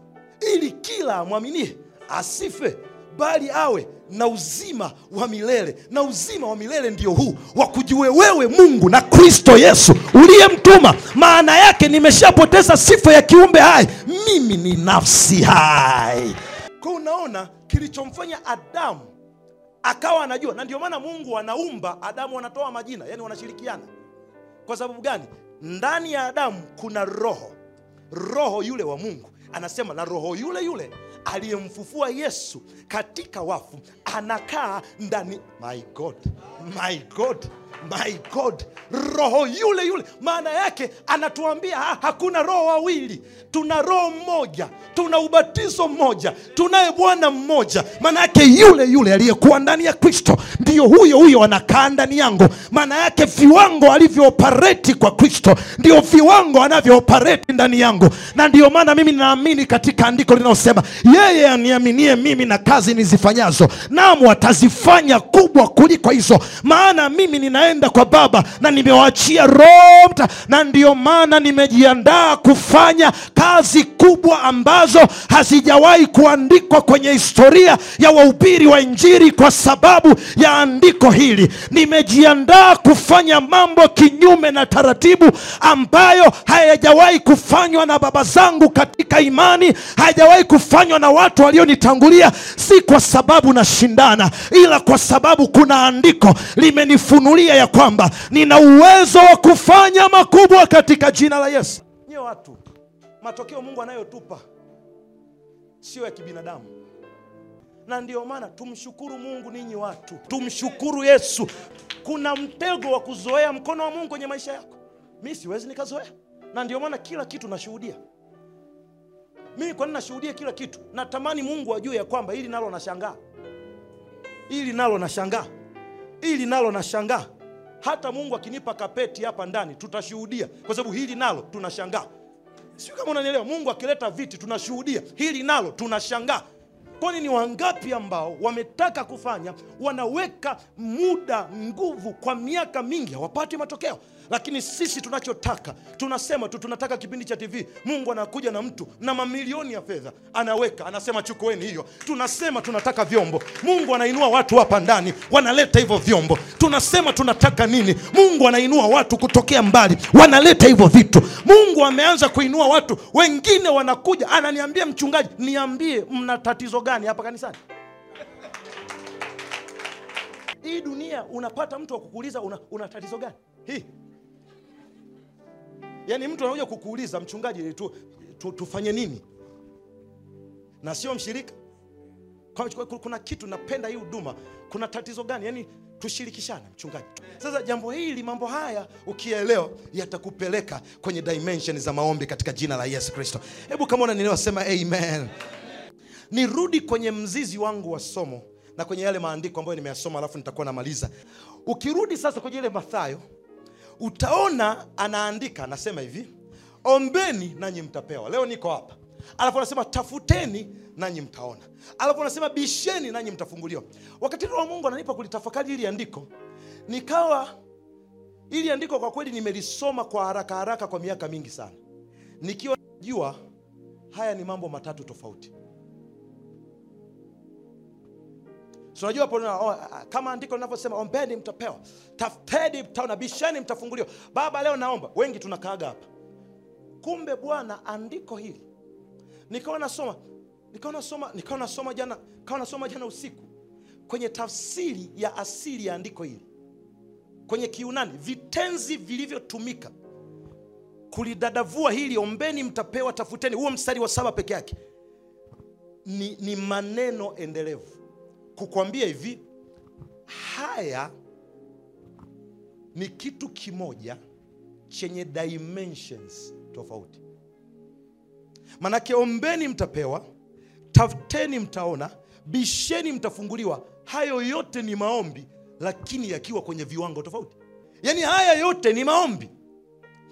ili kila amwaminie asife bali awe na uzima wa milele. Na uzima wa milele ndio huu wa kujue wewe mungu na kristo yesu uliyemtuma. Maana yake nimeshapoteza sifa ya kiumbe hai mimi ni nafsi hai. Kwa unaona kilichomfanya adamu akawa anajua na ndio maana mungu anaumba adamu wanatoa majina yani wanashirikiana. Kwa sababu gani ndani ya adamu kuna roho. Roho yule wa mungu. Anasema na roho yule yule aliyemfufua yesu katika wafu anakaa ndani. My god my god my god. Roho yule yule maana yake anatuambia ha, hakuna roho wawili. Tuna roho mmoja tuna ubatizo mmoja tunaye bwana mmoja. Maana yake yule yule aliyekuwa ndani ya kristo ndiyo huyo huyo anakaa ndani yangu. Maana yake viwango alivyoopareti kwa kristo ndio viwango anavyoopareti ndani yangu. Na ndiyo maana mimi ninaamini katika andiko linalosema yeye aniaminie mimi na kazi nizifanyazo namu atazifanya kubwa kuliko hizo maana mimi ninaenda kwa baba na nimewaachia roho na ndiyo maana nimejiandaa kufanya kazi kubwa ambazo hazijawahi kuandikwa kwenye historia ya wahubiri wa injiri kwa sababu ya andiko hili. Nimejiandaa kufanya mambo kinyume na taratibu ambayo hayajawahi kufanywa na baba zangu katika imani hayajawahi kufanywa na watu walionitangulia si kwa sababu nashindana ila kwa sababu kuna andiko limenifunulia ya kwamba nina uwezo wa kufanya makubwa katika jina la yesu. Nyie watu matokeo mungu anayotupa sio ya kibinadamu. Na ndio maana tumshukuru mungu ninyi watu tumshukuru yesu. Kuna mtego wa kuzoea mkono wa mungu kwenye maisha yako. Mi siwezi nikazoea. Na ndio maana kila kitu nashuhudia. Mi. kwa nini nashuhudia kila kitu? Natamani mungu ajue ya kwamba hili nalo nashangaa. Hili nalo nashangaa hili nalo nashangaa. Hata mungu akinipa kapeti hapa ndani tutashuhudia. Kwa sababu hili nalo tunashangaa. Sio kama unanielewa. Mungu akileta viti tunashuhudia. Hili nalo tunashangaa. Kwani ni wangapi ambao wametaka kufanya wanaweka muda nguvu kwa miaka mingi hawapati matokeo lakini sisi tunachotaka tunasema tu tunataka kipindi cha tv mungu anakuja na mtu na mamilioni ya fedha anaweka anasema chukueni hiyo. Tunasema tunataka vyombo. Mungu anainua watu hapa ndani wanaleta hivyo vyombo. Tunasema tunataka nini? Mungu anainua watu kutokea mbali wanaleta hivyo vitu. Mungu ameanza kuinua watu wengine wanakuja ananiambia mchungaji niambie mna tatizo gani hapa kanisani? Hii dunia unapata mtu wa kukuuliza una, una tatizo gani? Hii yaani mtu anakuja kukuuliza mchungaji tu, tu, tufanye nini? Na sio mshirika. Kuna kitu napenda hii huduma. Kuna tatizo gani? Yaani tushirikishane mchungaji. Sasa jambo hili mambo haya ukielewa yatakupeleka kwenye dimension za maombi katika jina la yesu kristo. Hebu kama unanielewa sema amen. Nirudi kwenye mzizi wangu wa somo na kwenye yale maandiko ambayo nimeyasoma alafu nitakuwa namaliza. Ukirudi sasa kwenye ile mathayo utaona anaandika anasema hivi ombeni nanyi mtapewa. Leo niko hapa. Alafu anasema tafuteni nanyi mtaona. Alafu anasema bisheni nanyi mtafunguliwa. Wakati roho mungu ananipa kulitafakari ili andiko nikawa ili andiko kwa kweli nimelisoma kwa haraka haraka kwa miaka mingi sana. Nikiwa najua haya ni mambo matatu tofauti So, unajua oh, ah, kama andiko linavyosema ombeni mtapewa tafuteni mtaona bisheni mtafunguliwa. Baba leo naomba. Wengi tunakaaga hapa. Kumbe bwana andiko hili. Nikawa nasoma nikawa nasoma nikawa nasoma jana nikawa nasoma jana usiku. Kwenye tafsiri ya asili ya andiko hili. Kwenye kiunani vitenzi vilivyotumika kulidadavua hili ombeni mtapewa tafuteni. Huo mstari wa saba peke yake. Ni, ni maneno endelevu kukwambia hivi haya ni kitu kimoja chenye dimensions tofauti. Manake ombeni mtapewa tafuteni mtaona bisheni mtafunguliwa. Hayo yote ni maombi lakini yakiwa kwenye viwango tofauti. Yaani haya yote ni maombi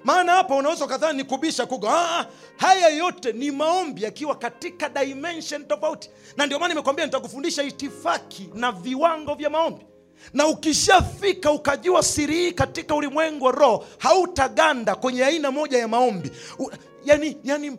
maana hapa unaweza ukadhani ni kubisha kugo. Ah, haya yote ni maombi yakiwa katika dimension tofauti. Na ndio maana nimekwambia nitakufundisha itifaki na viwango vya maombi. Na ukishafika ukajua siri hii katika ulimwengu wa roho hautaganda kwenye aina moja ya maombi. U, yani, yani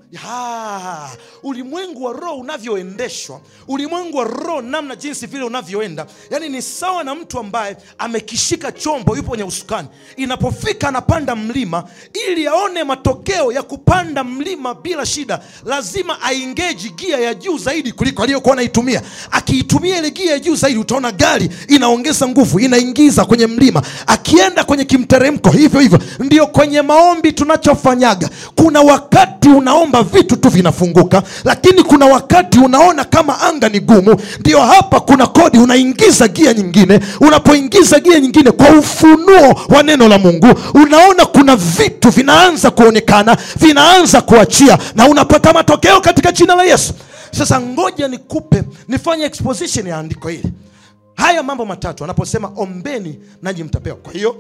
ulimwengu wa roho unavyoendeshwa ulimwengu wa roho namna jinsi vile unavyoenda yani ni sawa na mtu ambaye amekishika chombo yupo kwenye usukani. Inapofika anapanda mlima ili aone matokeo ya kupanda mlima bila shida lazima aingeji gia ya juu zaidi kuliko aliyokuwa anaitumia. Akiitumia ile gia ya juu zaidi utaona gari inaongeza nguvu inaingiza kwenye mlima. Akienda kwenye kimteremko hivyo hivyo. Ndio kwenye maombi tunachofanyaga. Kuna wakati unaomba vitu tu vinafunguka lakini kuna wakati unaona kama anga ni gumu ndio hapa kuna kodi unaingiza gia nyingine. Unapoingiza gia nyingine kwa ufunuo wa neno la mungu unaona kuna vitu vinaanza kuonekana vinaanza kuachia na unapata matokeo katika jina la yesu. Sasa ngoja nikupe nifanye exposition ya andiko hili. Haya mambo matatu anaposema ombeni nanyi mtapewa. Kwa hiyo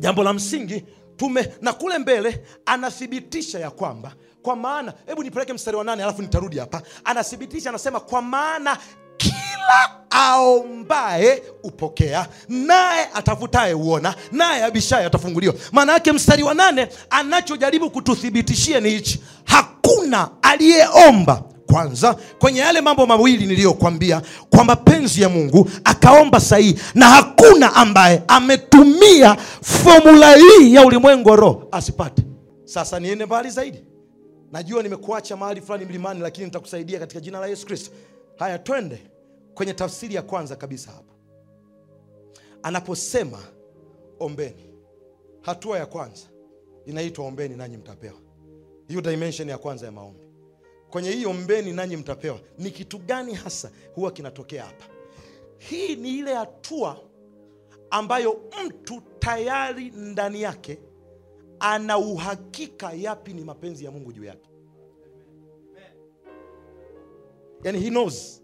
jambo la msingi tume na kule mbele anathibitisha ya kwamba kwa maana hebu nipeleke mstari wa nane alafu nitarudi hapa. Anathibitisha anasema kwa maana kila aombaye upokea naye atafutaye uona naye abishaye atafunguliwa. Maana yake mstari wa nane anachojaribu kututhibitishia ni hichi. Hakuna aliyeomba kwanza kwenye yale mambo mawili niliyokwambia kwa mapenzi ya mungu akaomba sahihi na hakuna ambaye ametumia fomula hii ya ulimwengu wa roho asipate. Sasa niende mbali zaidi. Najua nimekuacha mahali fulani mlimani lakini nitakusaidia katika jina la yesu kristo. Haya twende kwenye tafsiri ya kwanza kabisa hapa. Anaposema ombeni hatua ya kwanza inaitwa ombeni nanyi mtapewa. Hiyo dimension ya kwanza ya maombi kwenye hii ombeni nanyi mtapewa. Ni kitu gani hasa huwa kinatokea hapa? Hii ni ile hatua ambayo mtu tayari ndani yake ana uhakika yapi ni mapenzi ya mungu juu yake. Yani he knows.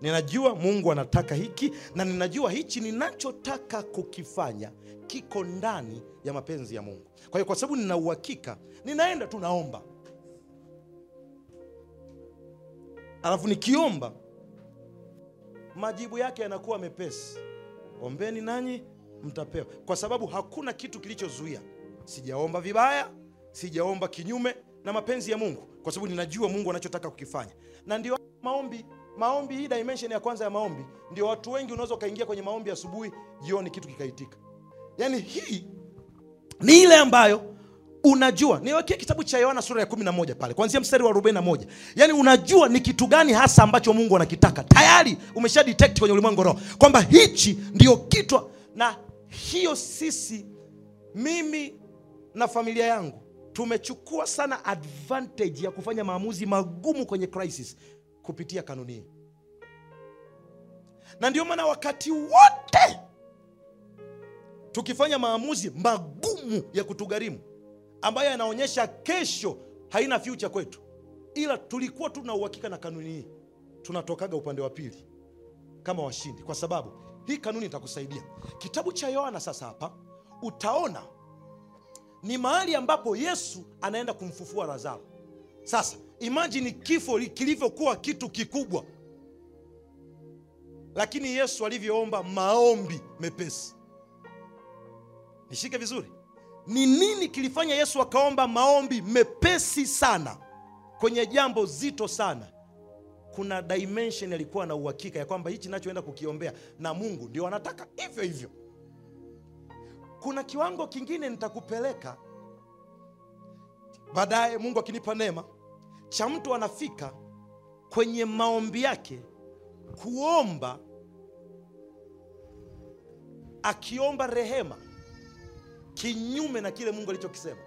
Ninajua mungu anataka hiki na ninajua hichi ninachotaka kukifanya kiko ndani ya mapenzi ya mungu. Kwa hiyo kwa sababu nina uhakika ninaenda tu naomba alafu nikiomba majibu yake yanakuwa mepesi. Ombeni nanyi mtapewa. Kwa sababu hakuna kitu kilichozuia. Sijaomba vibaya sijaomba kinyume na mapenzi ya mungu kwa sababu ninajua mungu anachotaka kukifanya. Na ndio maombi maombi hii dimension ya kwanza ya maombi ndio watu wengi unaweza ukaingia kwenye maombi asubuhi jioni kitu kikaitika. Yaani hii ni ile ambayo unajua niwekee kitabu cha yohana sura ya 11 pale kwanzia mstari wa 41 yaani unajua ni kitu gani hasa ambacho mungu anakitaka. Tayari umesha detect kwenye ulimwengu roho kwamba hichi ndio kitwa na hiyo sisi mimi na familia yangu tumechukua sana advantage ya kufanya maamuzi magumu kwenye crisis kupitia kanuni hii. Na ndio maana wakati wote tukifanya maamuzi magumu ya kutugharimu ambayo yanaonyesha kesho haina future kwetu. Ila tulikuwa tu na uhakika na kanuni hii. Tunatokaga upande wa pili kama washindi kwa sababu hii kanuni itakusaidia. Kitabu cha yohana sasa hapa utaona ni mahali ambapo yesu anaenda kumfufua lazaro. Sasa imajini kifo kilivyokuwa kitu kikubwa. Lakini yesu alivyoomba maombi mepesi. Nishike vizuri ni nini kilifanya yesu akaomba maombi mepesi sana kwenye jambo zito sana? Kuna dimension alikuwa na uhakika ya kwamba hichi nachoenda kukiombea na mungu ndio anataka hivyo hivyo. Kuna kiwango kingine nitakupeleka. Baadaye mungu akinipa neema cha mtu anafika kwenye maombi yake kuomba akiomba rehema kinyume na kile mungu alichokisema.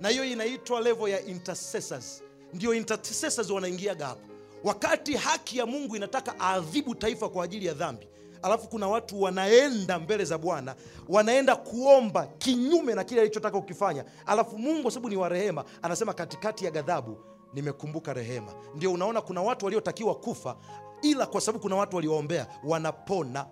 Na hiyo inaitwa level ya intercessors. Ndio intercessors wanaingiaga hapo wakati haki ya mungu inataka aadhibu taifa kwa ajili ya dhambi alafu kuna watu wanaenda mbele za bwana wanaenda kuomba kinyume na kile alichotaka kukifanya. Alafu mungu kwa sababu ni wa rehema anasema katikati ya ghadhabu nimekumbuka rehema. Ndio unaona kuna watu waliotakiwa kufa ila kwa sababu kuna watu walioombea wanapona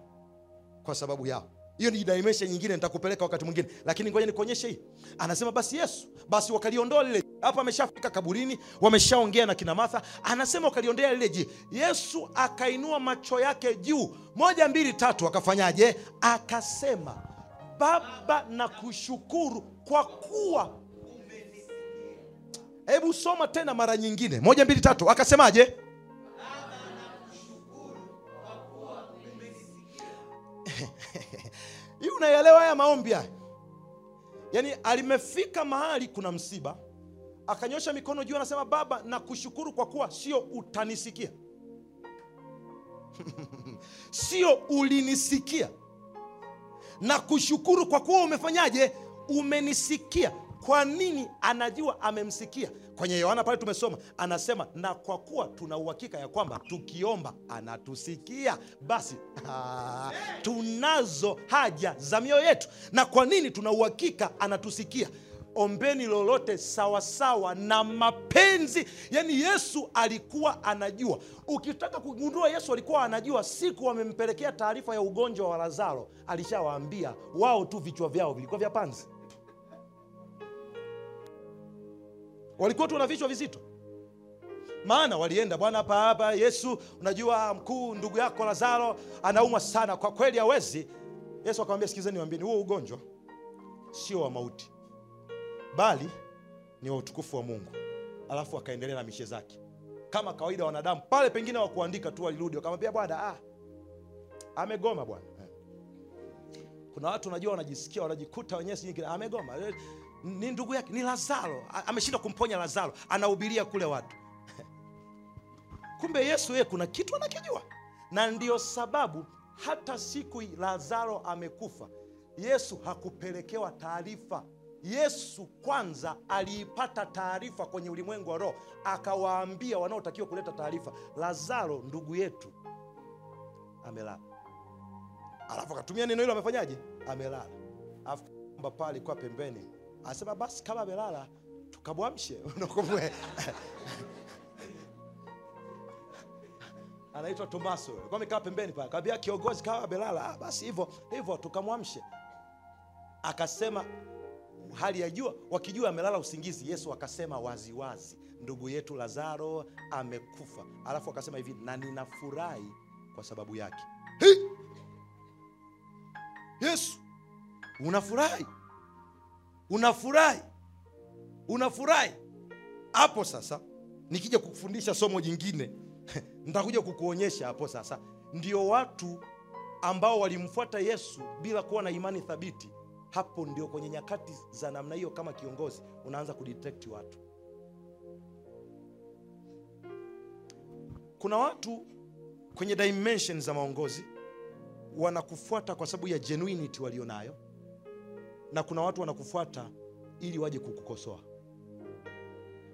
kwa sababu yao hiyo ni dimension nyingine nitakupeleka wakati mwingine. Lakini ngoja nikuonyeshe hii. Anasema basi yesu basi wakaliondoa lile hapa ameshafika kaburini wameshaongea na kina martha. Anasema wakaliondea lile ji. Yesu akainua macho yake juu. Moja mbili tatu. Akafanyaje? Akasema baba na kushukuru kwa kuwa hebu soma tena mara nyingine. Moja mbili tatu. Akasemaje hii unaelewa haya maombi haya? Yaani alimefika mahali kuna msiba akanyosha mikono juu anasema baba na kushukuru kwa kuwa sio utanisikia. Sio ulinisikia. Na kushukuru kwa kuwa umefanyaje? Umenisikia kwa nini anajua amemsikia? Kwenye yohana pale tumesoma anasema na kwa kuwa tuna uhakika ya kwamba tukiomba anatusikia. Basi aa, tunazo haja za mioyo yetu. Na kwa nini tuna uhakika anatusikia? Ombeni lolote sawasawa na mapenzi. Yaani yesu alikuwa anajua. Ukitaka kugundua yesu alikuwa anajua siku wamempelekea taarifa ya ugonjwa wa lazaro alishawaambia wao tu vichwa vyao vilikuwa vya panzi walikuwa tu na vichwa vizito. Maana walienda bwana hapa hapa yesu unajua mkuu ndugu yako lazaro anaumwa sana kwa kweli hawezi. Yesu akamwambia skizeni wambieni huo ugonjwa sio wa mauti bali ni wa utukufu wa mungu. Alafu akaendelea na mishe zake. Kama kawaida wanadamu pale pengine wakuandika tu walirudi wakamwambia bwana ah, amegoma bwana. Kuna watu unajua wanajisikia wanajikuta wenyewe amegoma ni ndugu yake ni lazaro. Ameshindwa kumponya lazaro. Anahubiria kule watu. Kumbe yesu yeye kuna kitu anakijua. Na ndio sababu hata siku lazaro amekufa yesu hakupelekewa taarifa. Yesu kwanza aliipata taarifa kwenye ulimwengu wa roho akawaambia wanaotakiwa kuleta taarifa lazaro ndugu yetu amelala. Alafu akatumia neno hilo amefanyaje? Amelala. Alafu kwamba pale kwa pembeni anasema basi kama amelala tukamwamshe. Unakumbuka? anaitwa tomaso. Alikuwa amekaa pembeni pale. Kaambia kiongozi kama amelala ah, basi hivyo hivyo tukamwamshe. Akasema hali ya jua wakijua amelala usingizi yesu akasema waziwazi ndugu yetu lazaro amekufa. Alafu akasema hivi na ninafurahi kwa sababu yake. Hi! yesu unafurahi unafurahi? Unafurahi? Hapo sasa nikija kukufundisha somo jingine nitakuja kukuonyesha hapo sasa. Ndio watu ambao walimfuata yesu bila kuwa na imani thabiti hapo ndio kwenye nyakati za namna hiyo kama kiongozi unaanza kudetect watu. Kuna watu kwenye dimension za maongozi wanakufuata kwa sababu ya genuinity walionayo na kuna watu wanakufuata ili waje kukukosoa.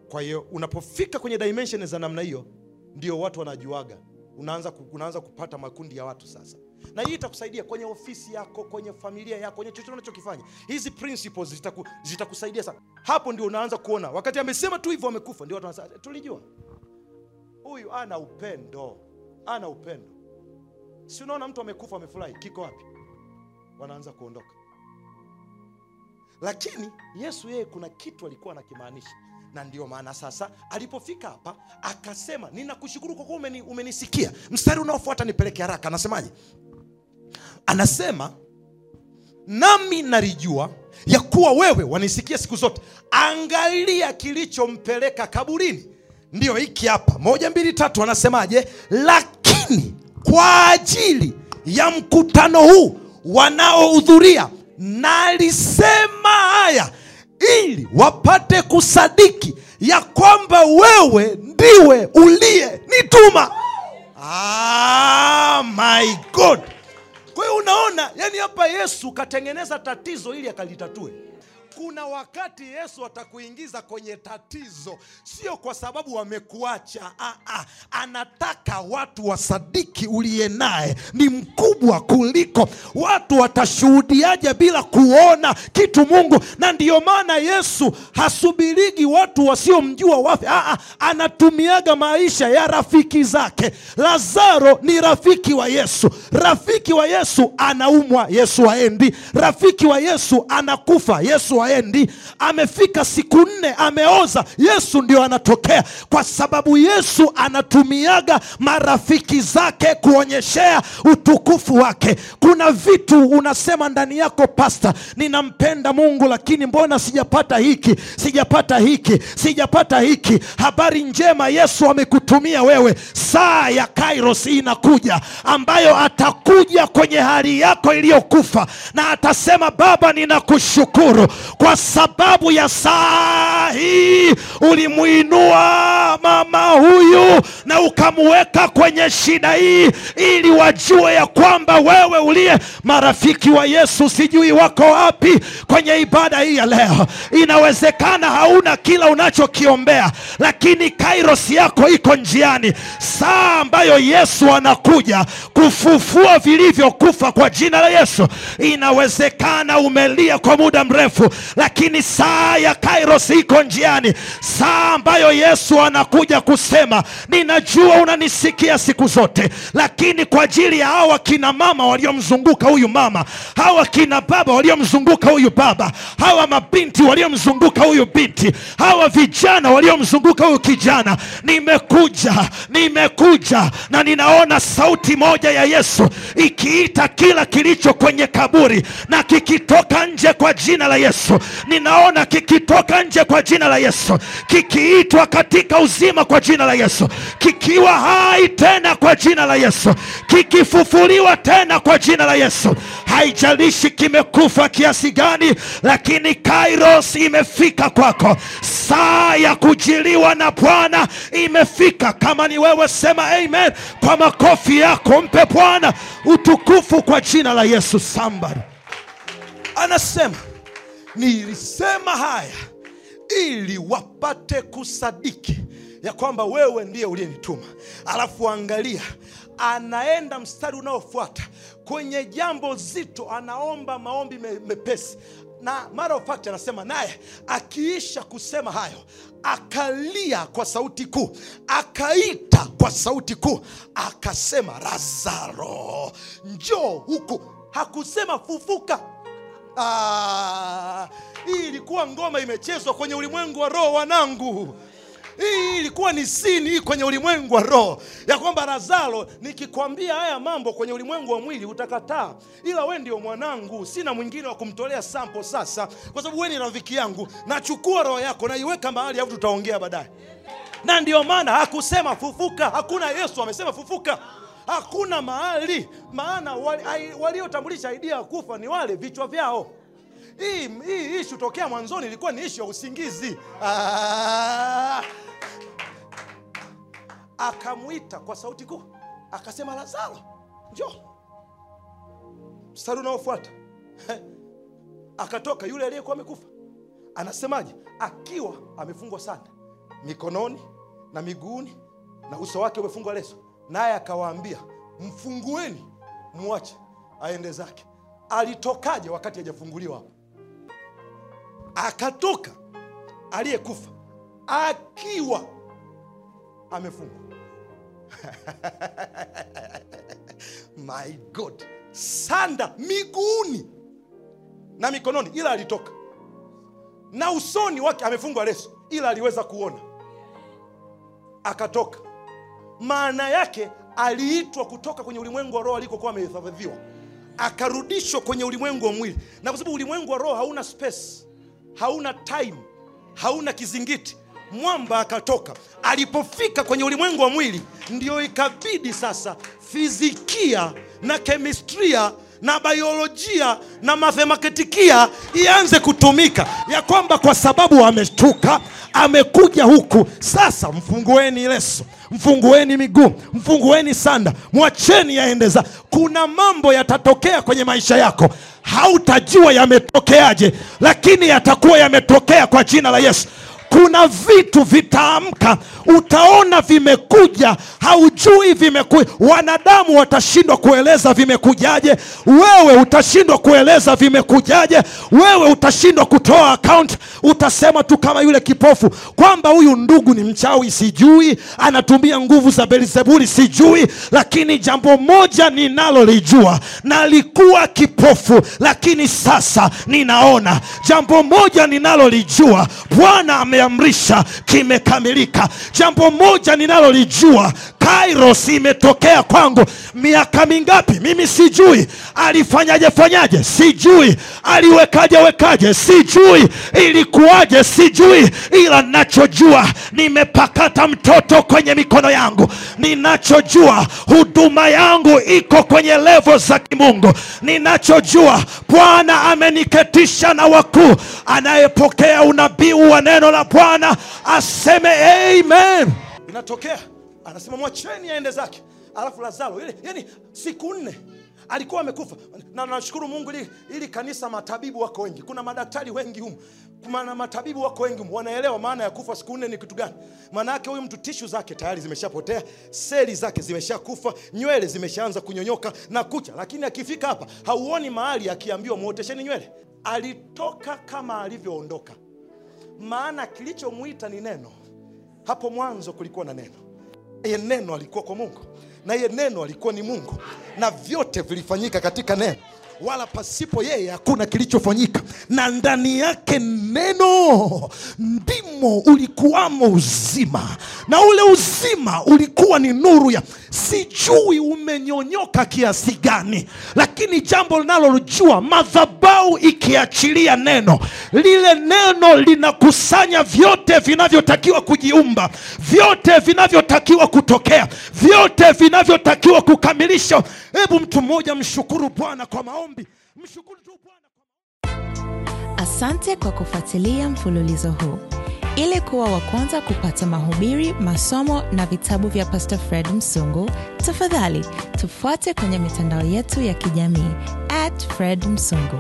Kwa hiyo unapofika kwenye dimension za namna hiyo ndio watu wanajuaga. Unaanza, unaanza kupata makundi ya watu sasa. Na hii itakusaidia kwenye ofisi yako kwenye familia yako kwenye chochote unachokifanya. Hizi principles zitaku, zitakusaidia sana. Hapo ndio unaanza kuona. Wakati amesema tu hivyo amekufa ndio watu wanasema tulijua. Huyu ana upendo. Ana upendo. Si unaona mtu amekufa amefurahi. Kiko wapi? Wanaanza kuondoka lakini yesu yeye kuna kitu alikuwa anakimaanisha. Na ndio maana sasa alipofika hapa akasema ninakushukuru kwa kuwa umeni, umenisikia. Mstari unaofuata nipeleke haraka anasemaje? Anasema nami nalijua ya kuwa wewe wanisikia siku zote. Angalia kilichompeleka kaburini. Ndiyo hiki hapa. Moja mbili tatu anasemaje? Lakini kwa ajili ya mkutano huu wanaohudhuria nalisema haya ili wapate kusadiki ya kwamba wewe ndiwe uliye nituma ah, my god. Kwa hiyo unaona yani hapa yesu katengeneza tatizo ili akalitatue kuna wakati yesu atakuingiza kwenye tatizo. Sio kwa sababu wamekuacha ah, ah. anataka watu wasadiki uliye naye ni mkubwa kuliko. Watu watashuhudiaje bila kuona kitu mungu? Na ndiyo maana yesu hasubirigi watu wasiomjua wafe. Ah, ah. anatumiaga maisha ya rafiki zake. Lazaro ni rafiki wa yesu. Rafiki wa yesu anaumwa yesu aendi rafiki wa yesu anakufa yesu aendi amefika siku nne ameoza. Yesu ndio anatokea. Kwa sababu yesu anatumiaga marafiki zake kuonyeshea utukufu wake. Kuna vitu unasema ndani yako pasta ninampenda mungu lakini mbona sijapata hiki? Sijapata hiki? Sijapata hiki? Habari njema yesu amekutumia wewe. Saa ya kairos inakuja ambayo atakuja kwenye hali yako iliyokufa na atasema baba ninakushukuru kwa sababu ya saa hii ulimwinua mama huyu na ukamuweka kwenye shida hii ili wajue ya kwamba wewe uliye marafiki wa yesu sijui wako wapi kwenye ibada hii ya leo. Inawezekana hauna kila unachokiombea lakini kairos yako iko njiani. Saa ambayo yesu anakuja kufufua vilivyokufa kwa jina la yesu inawezekana umelia kwa muda mrefu lakini saa ya kairos iko njiani. Saa ambayo yesu anakuja kusema ninajua unanisikia siku zote. Lakini kwa ajili ya hawa kina mama waliomzunguka huyu mama hawa kina baba waliomzunguka huyu baba hawa mabinti waliomzunguka huyu binti hawa vijana waliomzunguka huyu kijana nimekuja nimekuja na ninaona sauti moja ya yesu ikiita kila kilicho kwenye kaburi na kikitoka nje kwa jina la yesu ninaona kikitoka nje kwa jina la yesu kikiitwa katika uzima kwa jina la yesu kikiwa hai tena kwa jina la yesu kikifufuliwa tena kwa jina la yesu. Haijalishi kimekufa kiasi gani lakini kairos imefika kwako. Saa ya kujiliwa na bwana imefika. Kama ni wewe sema amen. Kwa makofi yako mpe bwana utukufu kwa jina la yesu somebody anasema nilisema haya ili wapate kusadiki ya kwamba wewe ndiye uliyenituma. Alafu angalia anaenda mstari unaofuata. Kwenye jambo zito anaomba maombi me- mepesi. Na mara of anasema naye akiisha kusema hayo akalia kwa sauti kuu akaita kwa sauti kuu akasema lazaro njoo huku. Hakusema fufuka Ah, hii ilikuwa ngoma imechezwa kwenye ulimwengu wa roho wanangu. Hii ilikuwa ni sini hii kwenye ulimwengu wa roho. Ya kwamba lazaro nikikwambia haya mambo kwenye ulimwengu wa mwili utakataa. Ila we ndio mwanangu sina mwingine wa kumtolea sampo sasa kwa sababu we ni rafiki yangu. Nachukua roho yako naiweka mahali alafu tutaongea baadaye. Na ndio maana hakusema fufuka hakuna yesu amesema fufuka hakuna mahali maana waliotambulisha idea ya kufa ni wale vichwa vyao. Hii hii ishu tokea mwanzoni ilikuwa ni ishu ya usingizi. Ah. akamwita kwa sauti kuu akasema lazaro njo mstari unaofuata. Akatoka yule aliyekuwa amekufa. Anasemaje? Akiwa amefungwa sana mikononi na miguuni na uso wake umefungwa leso naye akawaambia mfungueni mwache aende zake. Alitokaje wakati hajafunguliwa? Hapo akatoka aliyekufa akiwa amefungwa. My god. Sanda miguuni na mikononi ila alitoka. Na usoni wake amefungwa leso ila aliweza kuona. Akatoka maana yake aliitwa kutoka kwenye ulimwengu wa roho alikokuwa amehifadhiwa akarudishwa kwenye ulimwengu wa mwili. Na kwa sababu ulimwengu wa roho hauna space hauna time hauna kizingiti mwamba akatoka. Alipofika kwenye ulimwengu wa mwili ndio ikabidi sasa fizikia na kemistria na biolojia na mathematikia ianze kutumika. Ya kwamba kwa sababu ameshtuka amekuja huku sasa mfungueni leso mfungueni miguu mfungueni sanda mwacheni yaendeza kuna mambo yatatokea kwenye maisha yako. Hautajua yametokeaje lakini yatakuwa yametokea kwa jina la yesu kuna vitu vitaamka. Utaona vimekuja. Haujui vimekuja. Wanadamu watashindwa kueleza vimekujaje. Wewe utashindwa kueleza vimekujaje. Wewe utashindwa kutoa account. Utasema tu kama yule kipofu kwamba huyu ndugu ni mchawi sijui. Anatumia nguvu za belzebuli sijui. Lakini jambo moja ninalolijua nalikuwa kipofu lakini sasa ninaona. Jambo moja ninalolijua bwana ameamrisha kimekamilika. Jambo moja ninalolijua kairos imetokea kwangu. Miaka mingapi? Mimi sijui. Alifanyaje fanyaje? Sijui. Aliwekaje wekaje? Sijui. Ilikuwaje? Sijui. Ila nachojua nimepakata mtoto kwenye mikono yangu. Ninachojua huduma yangu iko kwenye levo za kimungu. Ninachojua bwana ameniketisha na wakuu. Anayepokea unabii wa neno la bwana aseme amen. Inatokea anasema mwacheni aende zake. Alafu lazaro ile yani siku nne alikuwa amekufa. Na nashukuru mungu ili, ili kanisa matabibu wako wengi. Kuna madaktari wengi humu. Kuna matabibu wako wengi humu. Wanaelewa maana ya kufa siku nne ni kitu gani. Maana yake huyu mtu tishu zake tayari zimeshapotea seli zake zimeshakufa nywele zimeshaanza kunyonyoka na kucha. Lakini akifika hapa hauoni mahali akiambiwa muotesheni nywele. Alitoka kama alivyoondoka. Maana kilichomwita ni neno. Hapo mwanzo kulikuwa na neno yeye neno alikuwa kwa mungu. Na ye neno alikuwa ni mungu. Na vyote vilifanyika katika neno wala pasipo yeye hakuna kilichofanyika. Na ndani yake neno ndimo ulikuwamo uzima. Na ule uzima ulikuwa ni nuru ya sijui umenyonyoka kiasi gani lakini jambo linalojua madhabau ikiachilia neno lile neno linakusanya vyote vinavyotakiwa kujiumba vyote vinavyotakiwa kutokea vyote vinavyotakiwa kukamilisha. Hebu mtu mmoja mshukuru bwana kwa maombi mshukuru tu bwana
Asante kwa kufuatilia mfululizo huu. Ili kuwa wa kwanza kupata mahubiri, masomo na vitabu vya Pastor Fred Msungu, tafadhali tufuate kwenye mitandao yetu ya kijamii at Fred Msungu.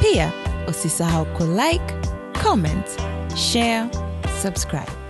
Pia usisahau kulike, comment, share, subscribe.